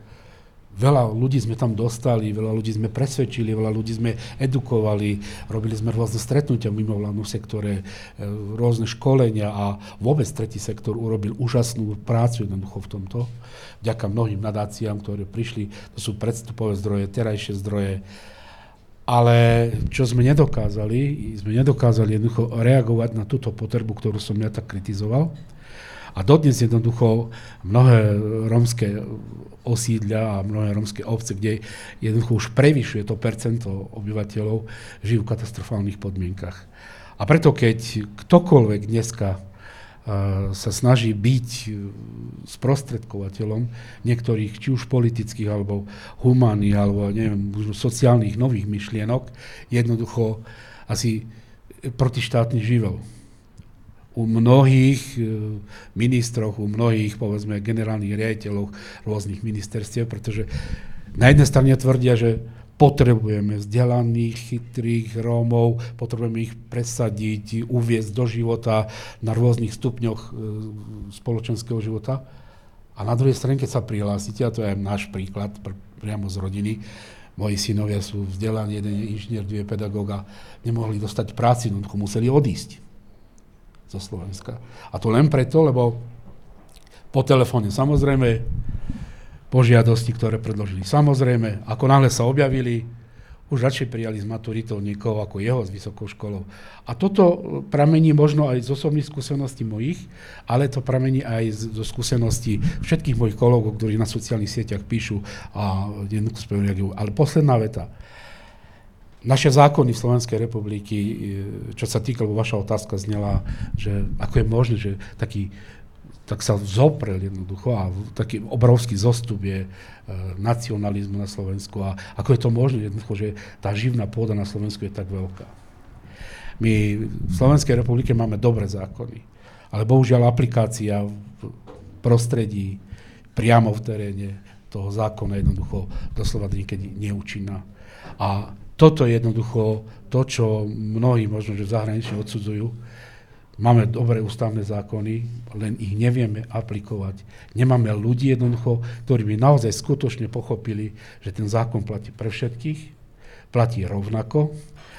Veľa ľudí sme tam dostali, veľa ľudí sme presvedčili, veľa ľudí sme edukovali, robili sme rôzne stretnutia v mimovládnom sektore, e, rôzne školenia a vôbec tretí sektor urobil úžasnú prácu jednoducho v tomto. Vďaka mnohým nadáciám, ktoré prišli, to sú predstupové zdroje, terajšie zdroje. Ale čo sme nedokázali, sme nedokázali jednoducho reagovať na túto potrebu, ktorú som ja tak kritizoval. A dodnes jednoducho mnohé rómske osídľa a mnohé rómske obce, kde jednoducho už prevyšuje to percento obyvateľov, žijú v katastrofálnych podmienkach. A preto keď ktokoľvek dneska sa snaží byť e, sprostredkovateľom niektorých, či už politických, alebo humánnych, alebo neviem, sociálnych nových myšlienok, jednoducho asi protištátny živel. U mnohých e, ministroch, u mnohých, povedzme, generálnych riaditeľov rôznych ministerstiev, pretože na jednej strane tvrdia, že potrebujeme vzdelaných, chytrých Rómov, potrebujeme ich presadiť, uviezť do života na rôznych stupňoch e, spoločenského života. A na druhej strane, keď sa prihlásite, a to je aj náš príklad pr- priamo z rodiny, moji synovia sú vzdelaní, jeden je inžinier, dve pedagóga, nemohli dostať práci, no museli odísť zo Slovenska. A to len preto, lebo po telefóne samozrejme, požiadosti, ktoré predložili samozrejme, ako náhle sa objavili, už radšej prijali z maturitou niekoho ako jeho s vysokou školou. A toto pramení možno aj z osobných skúseností mojich, ale to pramení aj zo skúseností všetkých mojich kolegov, ktorí na sociálnych sieťach píšu a jednoducho reagujú. Ale posledná veta. Naše zákony v Slovenskej republiky, e, čo sa týka, lebo vaša otázka znela, že ako je možné, že taký tak sa zoprel jednoducho a taký obrovský zostup je e, nacionalizmu na Slovensku a ako je to možné jednoducho, že tá živná pôda na Slovensku je tak veľká. My v Slovenskej republike máme dobré zákony, ale bohužiaľ aplikácia v prostredí, priamo v teréne toho zákona jednoducho doslova niekedy neúčinná. A toto je jednoducho to, čo mnohí možno, že zahranične odsudzujú. Máme dobré ústavné zákony, len ich nevieme aplikovať. Nemáme ľudí jednoducho, ktorí by naozaj skutočne pochopili, že ten zákon platí pre všetkých, platí rovnako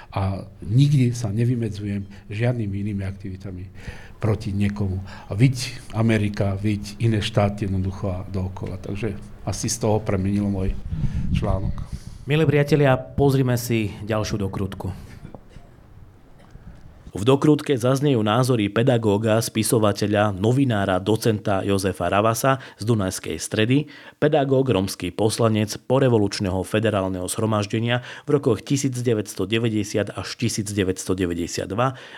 a nikdy sa nevymedzujem žiadnymi inými aktivitami proti niekomu. A viď Amerika, viď iné štáty jednoducho a dookola. Takže asi z toho premenilo môj článok. Milí priatelia, pozrime si ďalšiu dokrutku. V dokrutke zaznejú názory pedagóga, spisovateľa, novinára, docenta Jozefa Ravasa z Dunajskej stredy, pedagóg, romský poslanec porevolučného federálneho zhromaždenia v rokoch 1990 až 1992,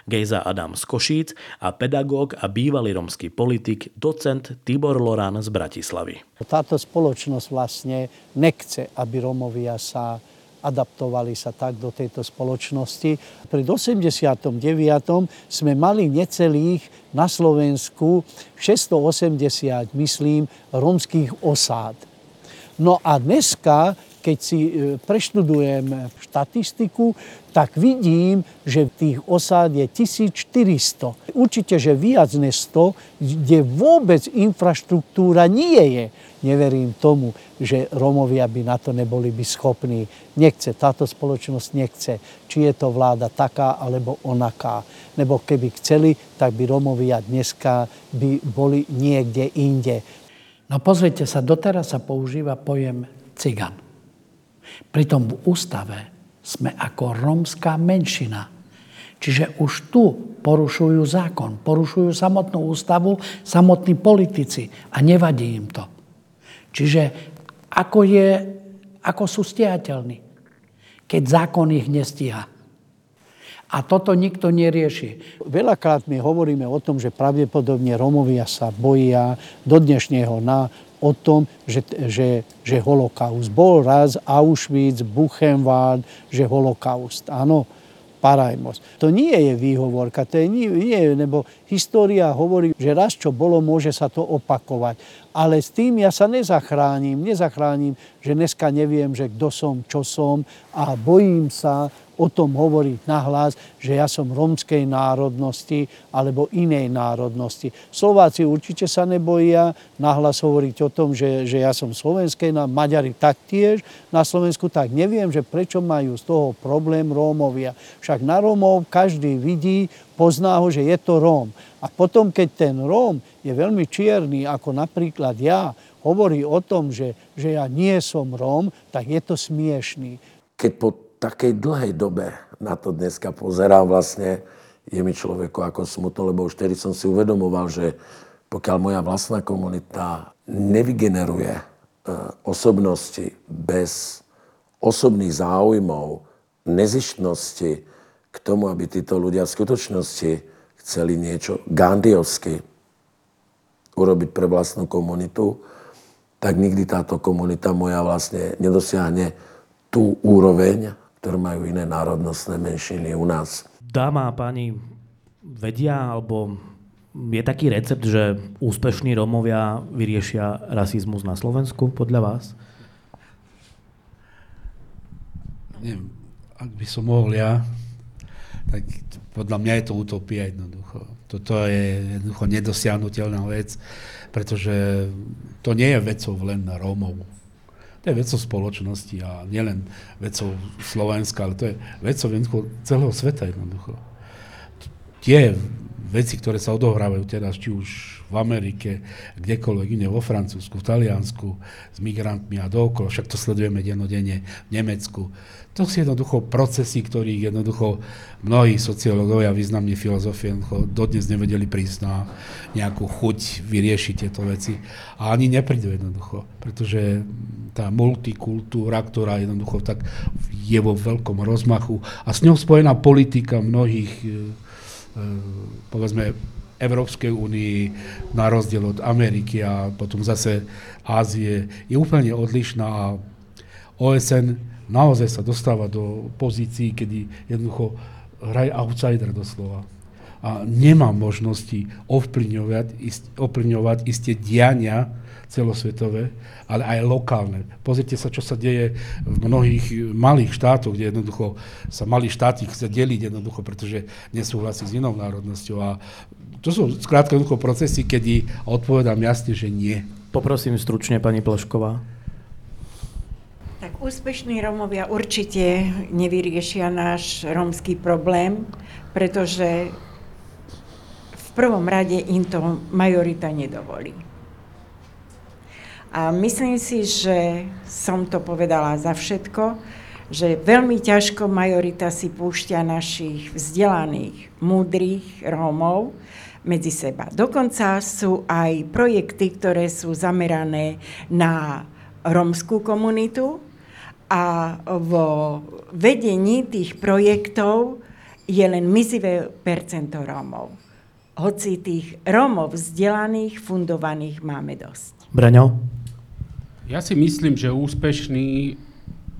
Gejza Adam z Košíc a pedagóg a bývalý romský politik, docent Tibor Lorán z Bratislavy. Táto spoločnosť vlastne nechce, aby Romovia sa adaptovali sa tak do tejto spoločnosti. Pri 89. sme mali necelých na Slovensku 680, myslím, romských osád. No a dneska, keď si e, preštudujem štatistiku, tak vidím, že tých osád je 1400. Určite, že viac než 100, kde vôbec infraštruktúra nie je neverím tomu, že Romovia by na to neboli by schopní. Nechce, táto spoločnosť nechce, či je to vláda taká alebo onaká. Nebo keby chceli, tak by Romovia dneska by boli niekde inde. No pozrite sa, doteraz sa používa pojem cigan. Pritom v ústave sme ako rómska menšina. Čiže už tu porušujú zákon, porušujú samotnú ústavu, samotní politici a nevadí im to. Čiže ako, je, ako sú stiateľní, keď zákon ich nestíha. A toto nikto nerieši. Veľakrát my hovoríme o tom, že pravdepodobne Romovia sa boja do dnešného na o tom, že, že, že holokaust. Bol raz Auschwitz, Buchenwald, že holokaust. Áno, parajmos. To nie je výhovorka, to je nie, nie, lebo história hovorí, že raz čo bolo, môže sa to opakovať. Ale s tým ja sa nezachránim, nezachránim, že dneska neviem, že kto som, čo som a bojím sa, o tom hovoriť nahlas, že ja som rómskej národnosti alebo inej národnosti. Slováci určite sa neboja nahlas hovoriť o tom, že, že ja som slovenskej, na Maďari taktiež, na Slovensku tak neviem, že prečo majú z toho problém Rómovia. Však na Rómov každý vidí, pozná ho, že je to Róm. A potom, keď ten Róm je veľmi čierny, ako napríklad ja, hovorí o tom, že, že ja nie som Róm, tak je to smiešný. Keď po takej dlhej dobe na to dneska pozerám, vlastne je mi človeku ako smutno, lebo už vtedy som si uvedomoval, že pokiaľ moja vlastná komunita nevygeneruje e, osobnosti bez osobných záujmov, nezištnosti k tomu, aby títo ľudia v skutočnosti chceli niečo gandiovsky urobiť pre vlastnú komunitu, tak nikdy táto komunita moja vlastne nedosiahne tú úroveň, ktoré majú iné národnostné menšiny u nás. Dáma a páni vedia, alebo je taký recept, že úspešní Rómovia vyriešia rasizmus na Slovensku, podľa vás? Neviem, ak by som mohol ja, tak podľa mňa je to utopia jednoducho. Toto je jednoducho nedosiahnutelná vec, pretože to nie je vecou len Rómov to je vecou spoločnosti a nielen vecou Slovenska, ale to je vecou celého sveta jednoducho. Tie veci, ktoré sa odohrávajú teraz, či už v Amerike, kdekoľvek iné, vo Francúzsku, v Taliansku, s migrantmi a dookolo, však to sledujeme dennodenne v Nemecku. To sú jednoducho procesy, ktorých jednoducho mnohí sociológovia, významní filozofie dodnes nevedeli prísť na nejakú chuť vyriešiť tieto veci. A ani neprídu jednoducho, pretože tá multikultúra, ktorá jednoducho tak je vo veľkom rozmachu a s ňou spojená politika mnohých povedzme Európskej únii na rozdiel od Ameriky a potom zase Ázie je úplne odlišná a OSN naozaj sa dostáva do pozícií, kedy jednoducho hraje outsider doslova. A nemá možnosti ovplyvňovať, ist, ovplyvňovať isté diania celosvetové, ale aj lokálne. Pozrite sa, čo sa deje v mnohých malých štátoch, kde jednoducho sa malí štáty chce deliť jednoducho, pretože nesúhlasí s inou národnosťou. A to sú skrátka jednoducho procesy, kedy odpovedám jasne, že nie. Poprosím stručne pani Plešková. Tak úspešní Rómovia určite nevyriešia náš rómsky problém, pretože v prvom rade im to majorita nedovolí. A myslím si, že som to povedala za všetko, že veľmi ťažko majorita si púšťa našich vzdelaných, múdrych Rómov medzi seba. Dokonca sú aj projekty, ktoré sú zamerané na rómskú komunitu a vo vedení tých projektov je len mizivé percento Rómov. Hoci tých Rómov vzdelaných, fundovaných máme dosť. Braňo? Ja si myslím, že úspešní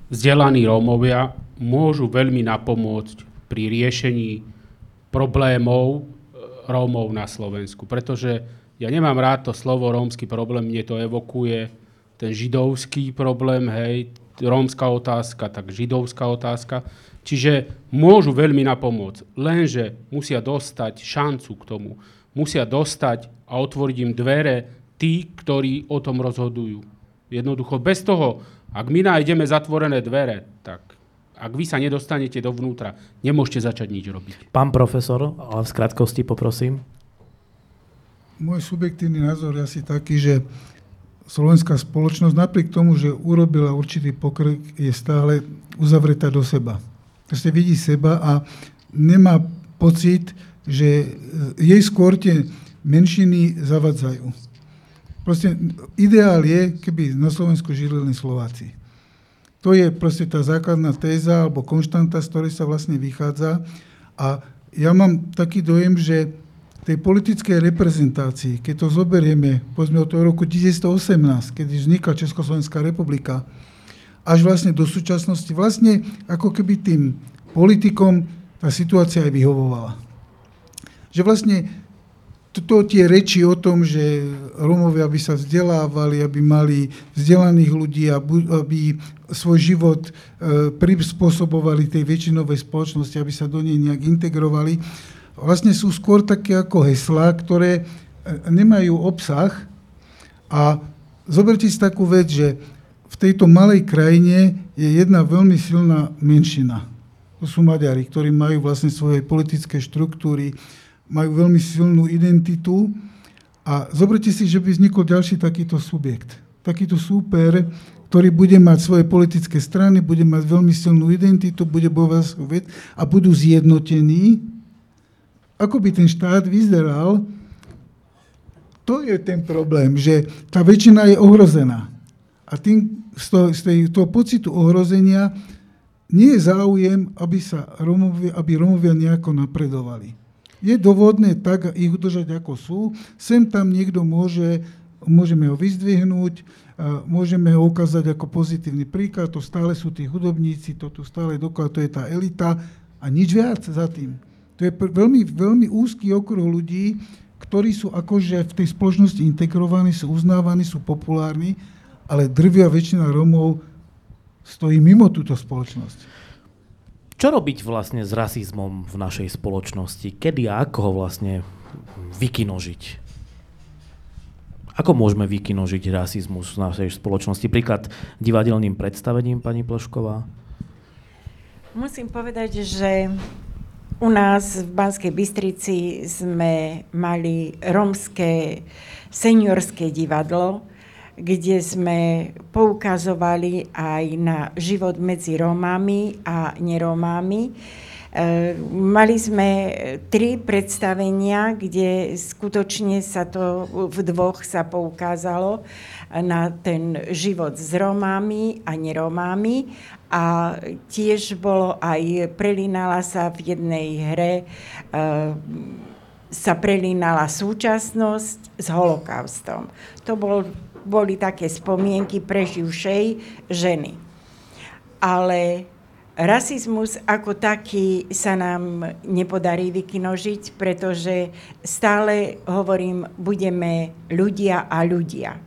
vzdelaní Rómovia môžu veľmi napomôcť pri riešení problémov e, Rómov na Slovensku. Pretože ja nemám rád to slovo rómsky problém, mne to evokuje ten židovský problém, hej, rómska otázka, tak židovská otázka. Čiže môžu veľmi napomôcť, lenže musia dostať šancu k tomu. Musia dostať a otvoriť im dvere tí, ktorí o tom rozhodujú. Jednoducho bez toho, ak my nájdeme zatvorené dvere, tak ak vy sa nedostanete dovnútra, nemôžete začať nič robiť. Pán profesor, ale v skratkosti poprosím. Môj subjektívny názor je asi taký, že slovenská spoločnosť napriek tomu, že urobila určitý pokrok, je stále uzavretá do seba. Proste vidí seba a nemá pocit, že jej skôr tie menšiny zavadzajú. Proste ideál je, keby na Slovensku žili len Slováci. To je proste tá základná téza alebo konštanta, z ktorej sa vlastne vychádza. A ja mám taký dojem, že tej politickej reprezentácii, keď to zoberieme, povedzme od toho roku 1918, keď vznikla Československá republika, až vlastne do súčasnosti, vlastne ako keby tým politikom tá situácia aj vyhovovala. Že vlastne to, tie reči o tom, že Rómovia by sa vzdelávali, aby mali vzdelaných ľudí, aby svoj život e, prispôsobovali tej väčšinovej spoločnosti, aby sa do nej nejak integrovali, vlastne sú skôr také ako heslá, ktoré e, nemajú obsah. A zoberte si takú vec, že v tejto malej krajine je jedna veľmi silná menšina. To sú Maďari, ktorí majú vlastne svoje politické štruktúry, majú veľmi silnú identitu a zoberte si, že by vznikol ďalší takýto subjekt. Takýto súper, ktorý bude mať svoje politické strany, bude mať veľmi silnú identitu, bude bojovať a budú zjednotení. Ako by ten štát vyzeral, to je ten problém, že tá väčšina je ohrozená. A tým, z, toho, z tej, toho pocitu ohrozenia nie je záujem, aby, sa Romovia, aby Romovia nejako napredovali je dovodné tak ich udržať, ako sú. Sem tam niekto môže, môžeme ho vyzdvihnúť, môžeme ho ukázať ako pozitívny príklad, to stále sú tí hudobníci, to tu stále doklad, to je tá elita a nič viac za tým. To je veľmi, veľmi úzky okruh ľudí, ktorí sú akože v tej spoločnosti integrovaní, sú uznávaní, sú populárni, ale drvia väčšina Romov stojí mimo túto spoločnosť. Čo robiť vlastne s rasizmom v našej spoločnosti? Kedy a ako ho vlastne vykinožiť? Ako môžeme vykinožiť rasizmus v našej spoločnosti? Príklad divadelným predstavením, pani Plešková? Musím povedať, že u nás v Banskej Bystrici sme mali romské seniorské divadlo, kde sme poukazovali aj na život medzi Rómami a nerómami. E, mali sme tri predstavenia, kde skutočne sa to v dvoch sa poukázalo na ten život s Rómami a nerómami a tiež bolo aj, prelínala sa v jednej hre, e, sa prelínala súčasnosť s holokaustom. To bol boli také spomienky preživšej ženy. Ale rasizmus ako taký sa nám nepodarí vykinožiť, pretože stále hovorím, budeme ľudia a ľudia.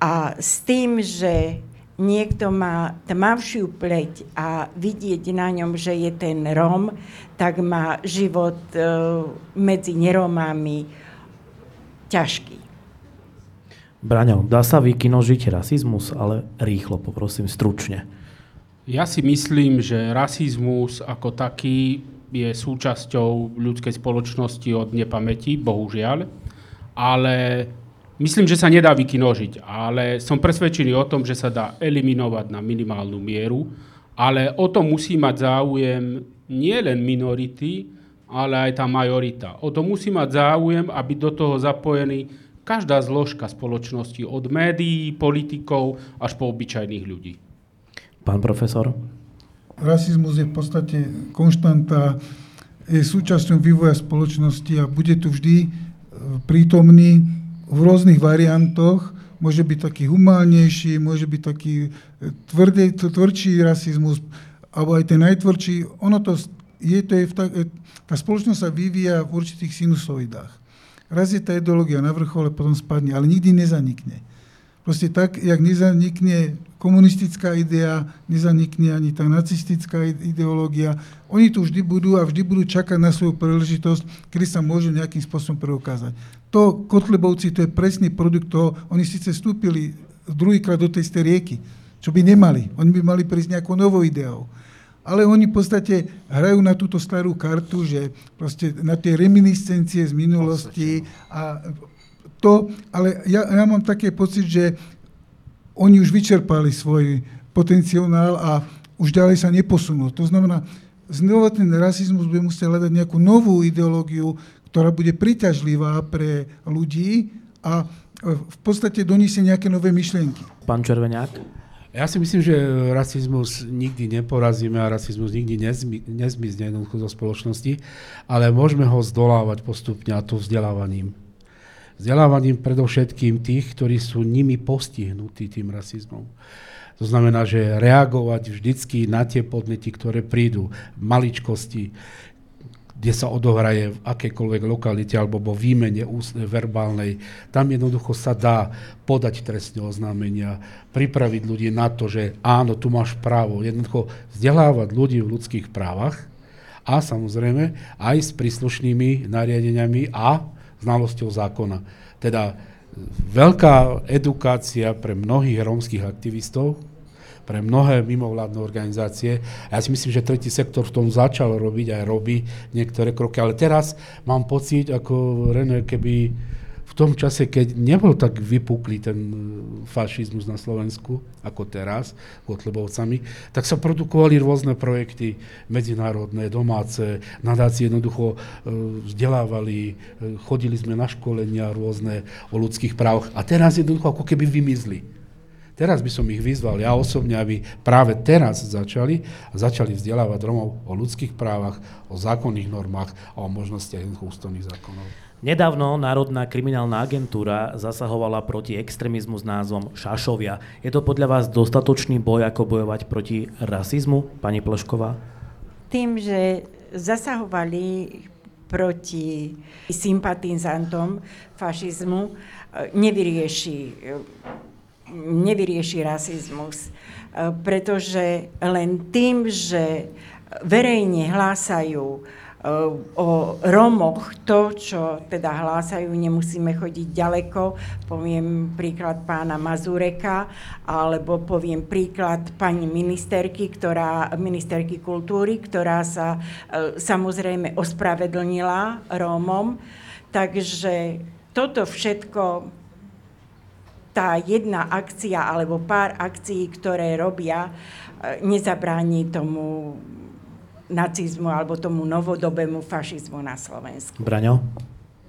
A s tým, že niekto má tmavšiu pleť a vidieť na ňom, že je ten Rom, tak má život e, medzi neromami ťažký. Braňo, dá sa vykinožiť rasizmus, ale rýchlo, poprosím, stručne. Ja si myslím, že rasizmus ako taký je súčasťou ľudskej spoločnosti od nepamäti, bohužiaľ, ale myslím, že sa nedá vykinožiť, ale som presvedčený o tom, že sa dá eliminovať na minimálnu mieru, ale o to musí mať záujem nie len minority, ale aj tá majorita. O to musí mať záujem, aby do toho zapojení každá zložka spoločnosti, od médií, politikov až po obyčajných ľudí. Pán profesor? Rasizmus je v podstate konštanta, je súčasťou vývoja spoločnosti a bude tu vždy e, prítomný v rôznych variantoch. Môže byť taký humánnejší, môže byť taký e, tvrdý, tvrdší rasizmus, alebo aj ten najtvrdší. Ono to je, to je, tá spoločnosť sa vyvíja v určitých sinusoidách. Raz je tá ideológia na vrchole, potom spadne, ale nikdy nezanikne. Proste tak, jak nezanikne komunistická idea, nezanikne ani tá nacistická ideológia. Oni tu vždy budú a vždy budú čakať na svoju príležitosť, kedy sa môžu nejakým spôsobom preukázať. To Kotlebovci, to je presný produkt toho, oni síce vstúpili druhýkrát do tej rieky, čo by nemali. Oni by mali prísť nejakou novou ideou ale oni v podstate hrajú na túto starú kartu, že proste na tie reminiscencie z minulosti a to, ale ja, ja mám také pocit, že oni už vyčerpali svoj potenciál a už ďalej sa neposunú. To znamená, znova ten rasizmus bude musieť hľadať nejakú novú ideológiu, ktorá bude priťažlivá pre ľudí a v podstate doniesie nejaké nové myšlienky. Pán Červeniak? Ja si myslím, že rasizmus nikdy neporazíme a rasizmus nikdy nezmi, nezmizne jednoducho zo spoločnosti, ale môžeme ho zdolávať postupne a to vzdelávaním. Vzdelávaním predovšetkým tých, ktorí sú nimi postihnutí tým rasizmom. To znamená, že reagovať vždycky na tie podnety, ktoré prídu, maličkosti, kde sa odohraje v akékoľvek lokalite alebo vo výmene ústnej, verbálnej. Tam jednoducho sa dá podať trestné oznámenia, pripraviť ľudí na to, že áno, tu máš právo. Jednoducho vzdelávať ľudí v ľudských právach a samozrejme aj s príslušnými nariadeniami a znalosťou zákona. Teda veľká edukácia pre mnohých rómskych aktivistov, pre mnohé mimovládne organizácie. A ja si myslím, že tretí sektor v tom začal robiť aj robí niektoré kroky. Ale teraz mám pocit, ako René, keby v tom čase, keď nebol tak vypuklý ten e, fašizmus na Slovensku, ako teraz, Kotlebovcami, tak sa produkovali rôzne projekty, medzinárodné, domáce, nadácie jednoducho e, vzdelávali, e, chodili sme na školenia rôzne o ľudských právach a teraz jednoducho ako keby vymizli. Teraz by som ich vyzval, ja osobne, aby práve teraz začali a začali vzdelávať Romov o ľudských právach, o zákonných normách a o možnostiach ústavných zákonov. Nedávno Národná kriminálna agentúra zasahovala proti extrémizmu s názvom Šašovia. Je to podľa vás dostatočný boj, ako bojovať proti rasizmu, pani Plešková? Tým, že zasahovali proti sympatizantom fašizmu, nevyrieši nevyrieši rasizmus, e, pretože len tým, že verejne hlásajú e, o Romoch to, čo teda hlásajú, nemusíme chodiť ďaleko. Poviem príklad pána Mazureka, alebo poviem príklad pani ministerky, ktorá, ministerky kultúry, ktorá sa e, samozrejme ospravedlnila Rómom. Takže toto všetko tá jedna akcia alebo pár akcií, ktoré robia, e, nezabráni tomu nacizmu alebo tomu novodobému fašizmu na Slovensku. Braňo?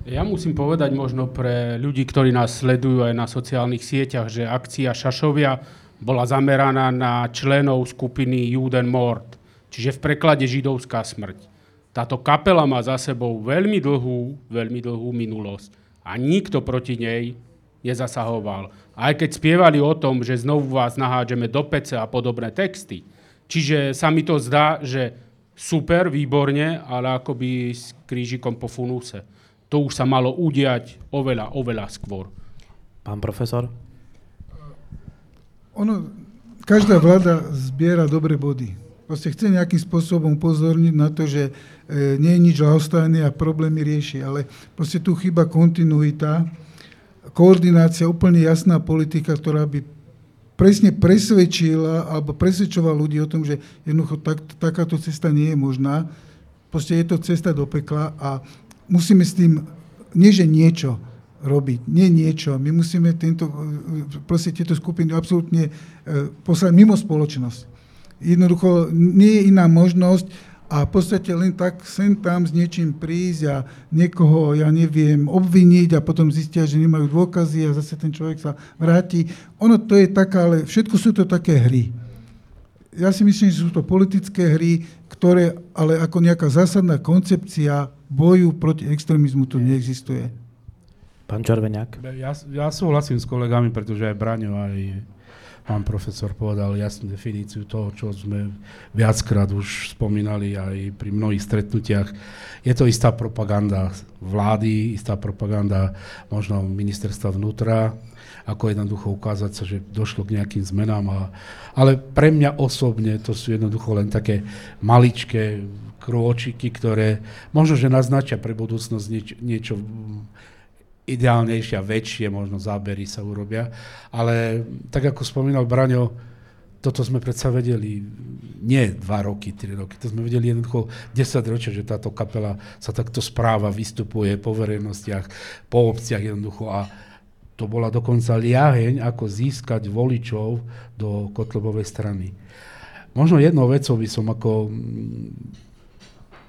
Ja musím povedať možno pre ľudí, ktorí nás sledujú aj na sociálnych sieťach, že akcia Šašovia bola zameraná na členov skupiny Juden Mord, čiže v preklade židovská smrť. Táto kapela má za sebou veľmi dlhú, veľmi dlhú minulosť a nikto proti nej nezasahoval. Aj keď spievali o tom, že znovu vás nahádžeme do pece a podobné texty. Čiže sa mi to zdá, že super, výborne, ale akoby s krížikom po funuse. To už sa malo udiať oveľa, oveľa skôr. Pán profesor? Ono, každá vláda zbiera dobré body. Proste chce nejakým spôsobom pozorniť na to, že e, nie je nič ľahostajné a problémy rieši, ale proste tu chyba kontinuita koordinácia, úplne jasná politika, ktorá by presne presvedčila alebo presvedčovala ľudí o tom, že jednoducho tak, takáto cesta nie je možná. Proste je to cesta do pekla a musíme s tým, nie že niečo robiť, nie niečo. My musíme tento, proste tieto skupiny absolútne e, poslať mimo spoločnosť. Jednoducho nie je iná možnosť a v podstate len tak sem tam s niečím prísť a niekoho, ja neviem, obviniť a potom zistia, že nemajú dôkazy a zase ten človek sa vráti. Ono to je taká, ale všetko sú to také hry. Ja si myslím, že sú to politické hry, ktoré ale ako nejaká zásadná koncepcia boju proti extrémizmu tu neexistuje. Pán Červeniak? Ja, ja súhlasím s kolegami, pretože aj Braňo, aj pán profesor povedal jasnú definíciu toho, čo sme viackrát už spomínali aj pri mnohých stretnutiach. Je to istá propaganda vlády, istá propaganda možno ministerstva vnútra, ako jednoducho ukázať sa, že došlo k nejakým zmenám. A, ale pre mňa osobne to sú jednoducho len také maličké krôčiky, ktoré možno, že naznačia pre budúcnosť nieč, niečo ideálnejšie a väčšie možno zábery sa urobia. Ale tak ako spomínal Braňo, toto sme predsa vedeli nie dva roky, tri roky, to sme vedeli jednoducho 10 ročia, že táto kapela sa takto správa, vystupuje po verejnostiach, po obciach jednoducho a to bola dokonca liaheň, ako získať voličov do Kotlebovej strany. Možno jednou vecou by som ako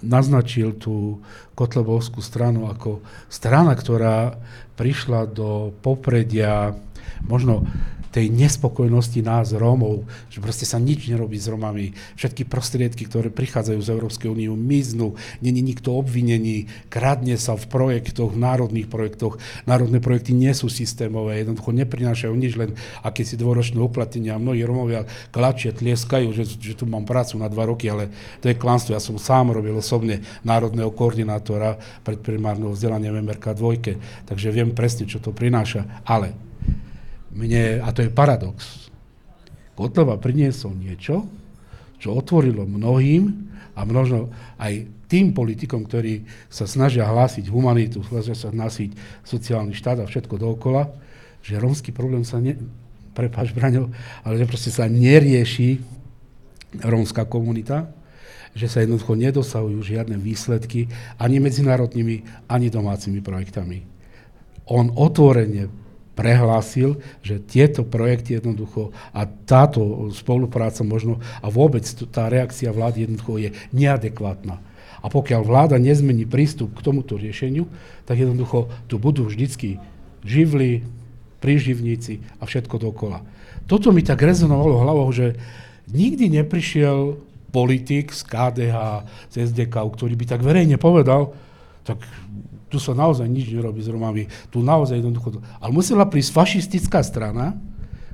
naznačil tú Kotlebovskú stranu ako strana, ktorá prišla do popredia možno tej nespokojnosti nás Rómov, že proste sa nič nerobí s Romami. Všetky prostriedky, ktoré prichádzajú z Európskej únie, miznú, není nikto obvinený, kradne sa v projektoch, v národných projektoch. Národné projekty nie sú systémové, jednoducho neprinášajú nič, len akési dvoročné uplatenia. Mnohí Romovia klačia, tlieskajú, že, že tu mám prácu na dva roky, ale to je klanstvo. Ja som sám robil osobne národného koordinátora predprimárneho vzdelania v MRK 2, takže viem presne, čo to prináša. Ale mne, a to je paradox, Kotlova priniesol niečo, čo otvorilo mnohým a možno aj tým politikom, ktorí sa snažia hlásiť humanitu, snažia sa hlásiť sociálny štát a všetko dookola, že rómsky problém sa ne, prepáč Braňo, ale že proste sa nerieši rómska komunita, že sa jednoducho nedosahujú žiadne výsledky ani medzinárodnými, ani domácimi projektami. On otvorene prehlásil, že tieto projekty jednoducho a táto spolupráca možno a vôbec tá reakcia vlády jednoducho je neadekvátna. A pokiaľ vláda nezmení prístup k tomuto riešeniu, tak jednoducho tu budú vždycky živli, príživníci a všetko dokola. Toto mi tak rezonovalo hlavou, že nikdy neprišiel politik z KDH, z SDK, ktorý by tak verejne povedal, tak tu sa naozaj nič nerobí s Romami. Tu naozaj jednoducho... Ale musela prísť fašistická strana,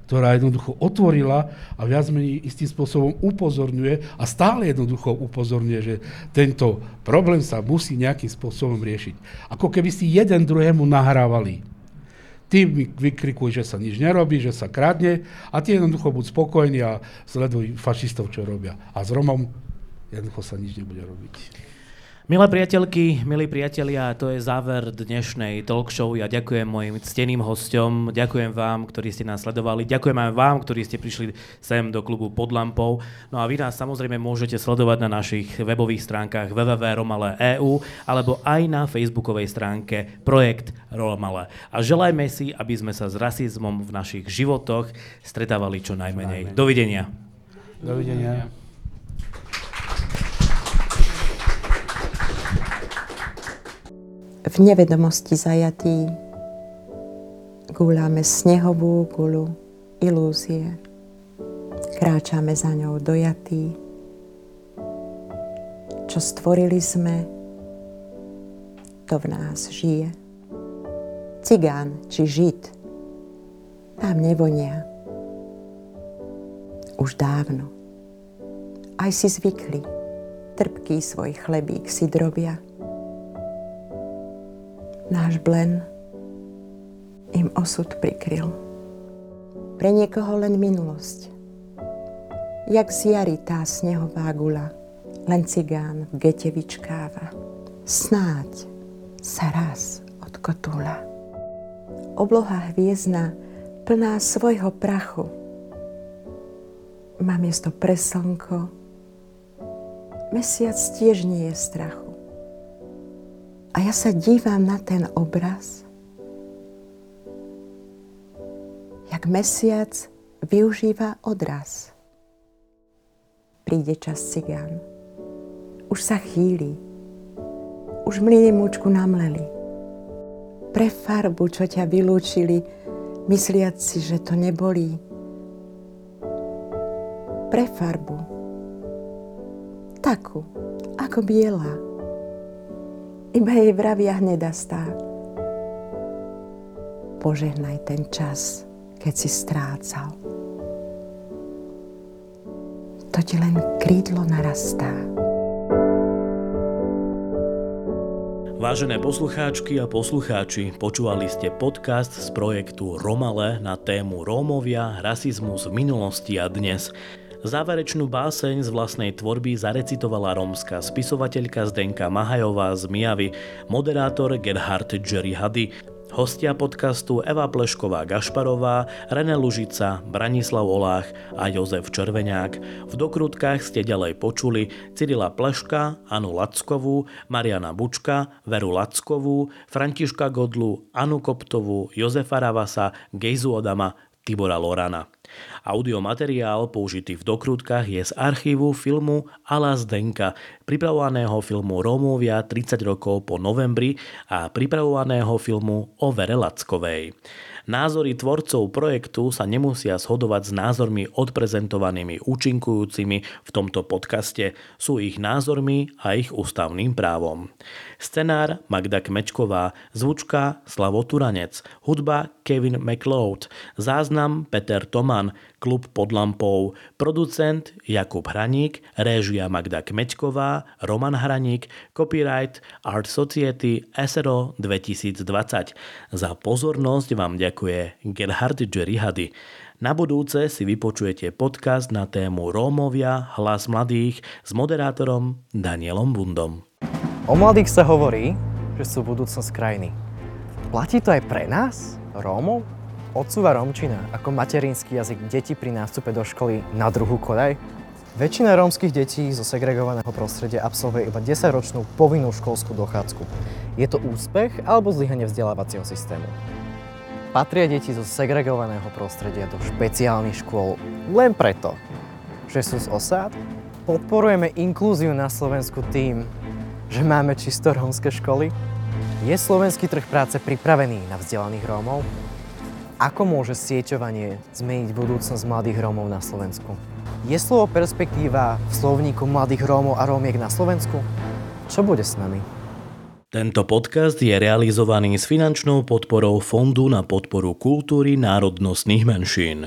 ktorá jednoducho otvorila a viac menej istým spôsobom upozorňuje a stále jednoducho upozorňuje, že tento problém sa musí nejakým spôsobom riešiť. Ako keby si jeden druhému nahrávali. Ty vykrikuj, že sa nič nerobí, že sa kradne a ty jednoducho buď spokojný a sleduj fašistov, čo robia. A s Romom jednoducho sa nič nebude robiť. Milé priateľky, milí priatelia, to je záver dnešnej talk show. Ja ďakujem mojim cteným hostom, ďakujem vám, ktorí ste nás sledovali, ďakujem aj vám, ktorí ste prišli sem do klubu pod lampou. No a vy nás samozrejme môžete sledovať na našich webových stránkach www.romale.eu alebo aj na facebookovej stránke Projekt Romale. A želajme si, aby sme sa s rasizmom v našich životoch stretávali čo najmenej. Dovidenia. Dovidenia. V nevedomosti zajatí. Gúľame snehovú gulu ilúzie. Kráčame za ňou dojatí. Čo stvorili sme, to v nás žije. Cigán či žid nám nevonia. Už dávno. Aj si zvykli, trpký svoj chlebík si drobia náš blen im osud prikryl. Pre niekoho len minulosť. Jak z jary tá snehová gula, len cigán v gete vyčkáva. Snáď sa raz odkotúla. Obloha hviezdna plná svojho prachu má miesto pre slnko. Mesiac tiež nie je strachu. A ja sa dívam na ten obraz, jak mesiac využíva odraz. Príde čas cigán. Už sa chýli. Už mlyny múčku namleli. Pre farbu, čo ťa vylúčili, mysliac si, že to nebolí. Pre farbu. Takú, ako biela iba jej vravia hnedastá. Požehnaj ten čas, keď si strácal. To ti len krídlo narastá. Vážené poslucháčky a poslucháči, počúvali ste podcast z projektu Romale na tému Rómovia, rasizmus v minulosti a dnes. Záverečnú báseň z vlastnej tvorby zarecitovala rómska spisovateľka Zdenka Mahajová z Mijavy, moderátor Gerhard Jerry Hady, Hostia podcastu Eva Plešková Gašparová, René Lužica, Branislav Olách a Jozef Červeňák. V dokrutkách ste ďalej počuli Cyrila Pleška, Anu Lackovú, Mariana Bučka, Veru Lackovú, Františka Godlu, Anu Koptovú, Jozefa Ravasa, Gejzu Odama, Tibora Lorana. Audiomateriál použitý v dokrutkách je z archívu filmu Ala Zdenka, pripravovaného filmu Rómovia 30 rokov po novembri a pripravovaného filmu o Vere Lackovej. Názory tvorcov projektu sa nemusia shodovať s názormi odprezentovanými účinkujúcimi v tomto podcaste. Sú ich názormi a ich ústavným právom. Scenár Magda Kmečková, zvučka Slavo Turanec, hudba Kevin McLeod, záznam Peter Toman, klub pod lampou, producent Jakub Hraník, réžia Magda Kmečková, Roman Hraník, copyright Art Society SRO 2020. Za pozornosť vám ďakuje Gerhard Jerihady. Na budúce si vypočujete podcast na tému Rómovia, hlas mladých s moderátorom Danielom Bundom. O mladých sa hovorí, že sú budúcnosť krajiny. Platí to aj pre nás, Rómov? Odsúva Rómčina ako materinský jazyk deti pri nástupe do školy na druhú kolej? Väčšina rómskych detí zo segregovaného prostredia absolvuje iba 10-ročnú povinnú školskú dochádzku. Je to úspech alebo zlyhanie vzdelávacieho systému? Patria deti zo segregovaného prostredia do špeciálnych škôl len preto, že sú z osád? Podporujeme inklúziu na Slovensku tým, že máme čisto rómske školy? Je slovenský trh práce pripravený na vzdelaných Rómov? Ako môže sieťovanie zmeniť budúcnosť mladých Rómov na Slovensku? Je slovo perspektíva v slovníku mladých Rómov a Rómiek na Slovensku? Čo bude s nami? Tento podcast je realizovaný s finančnou podporou Fondu na podporu kultúry národnostných menšín.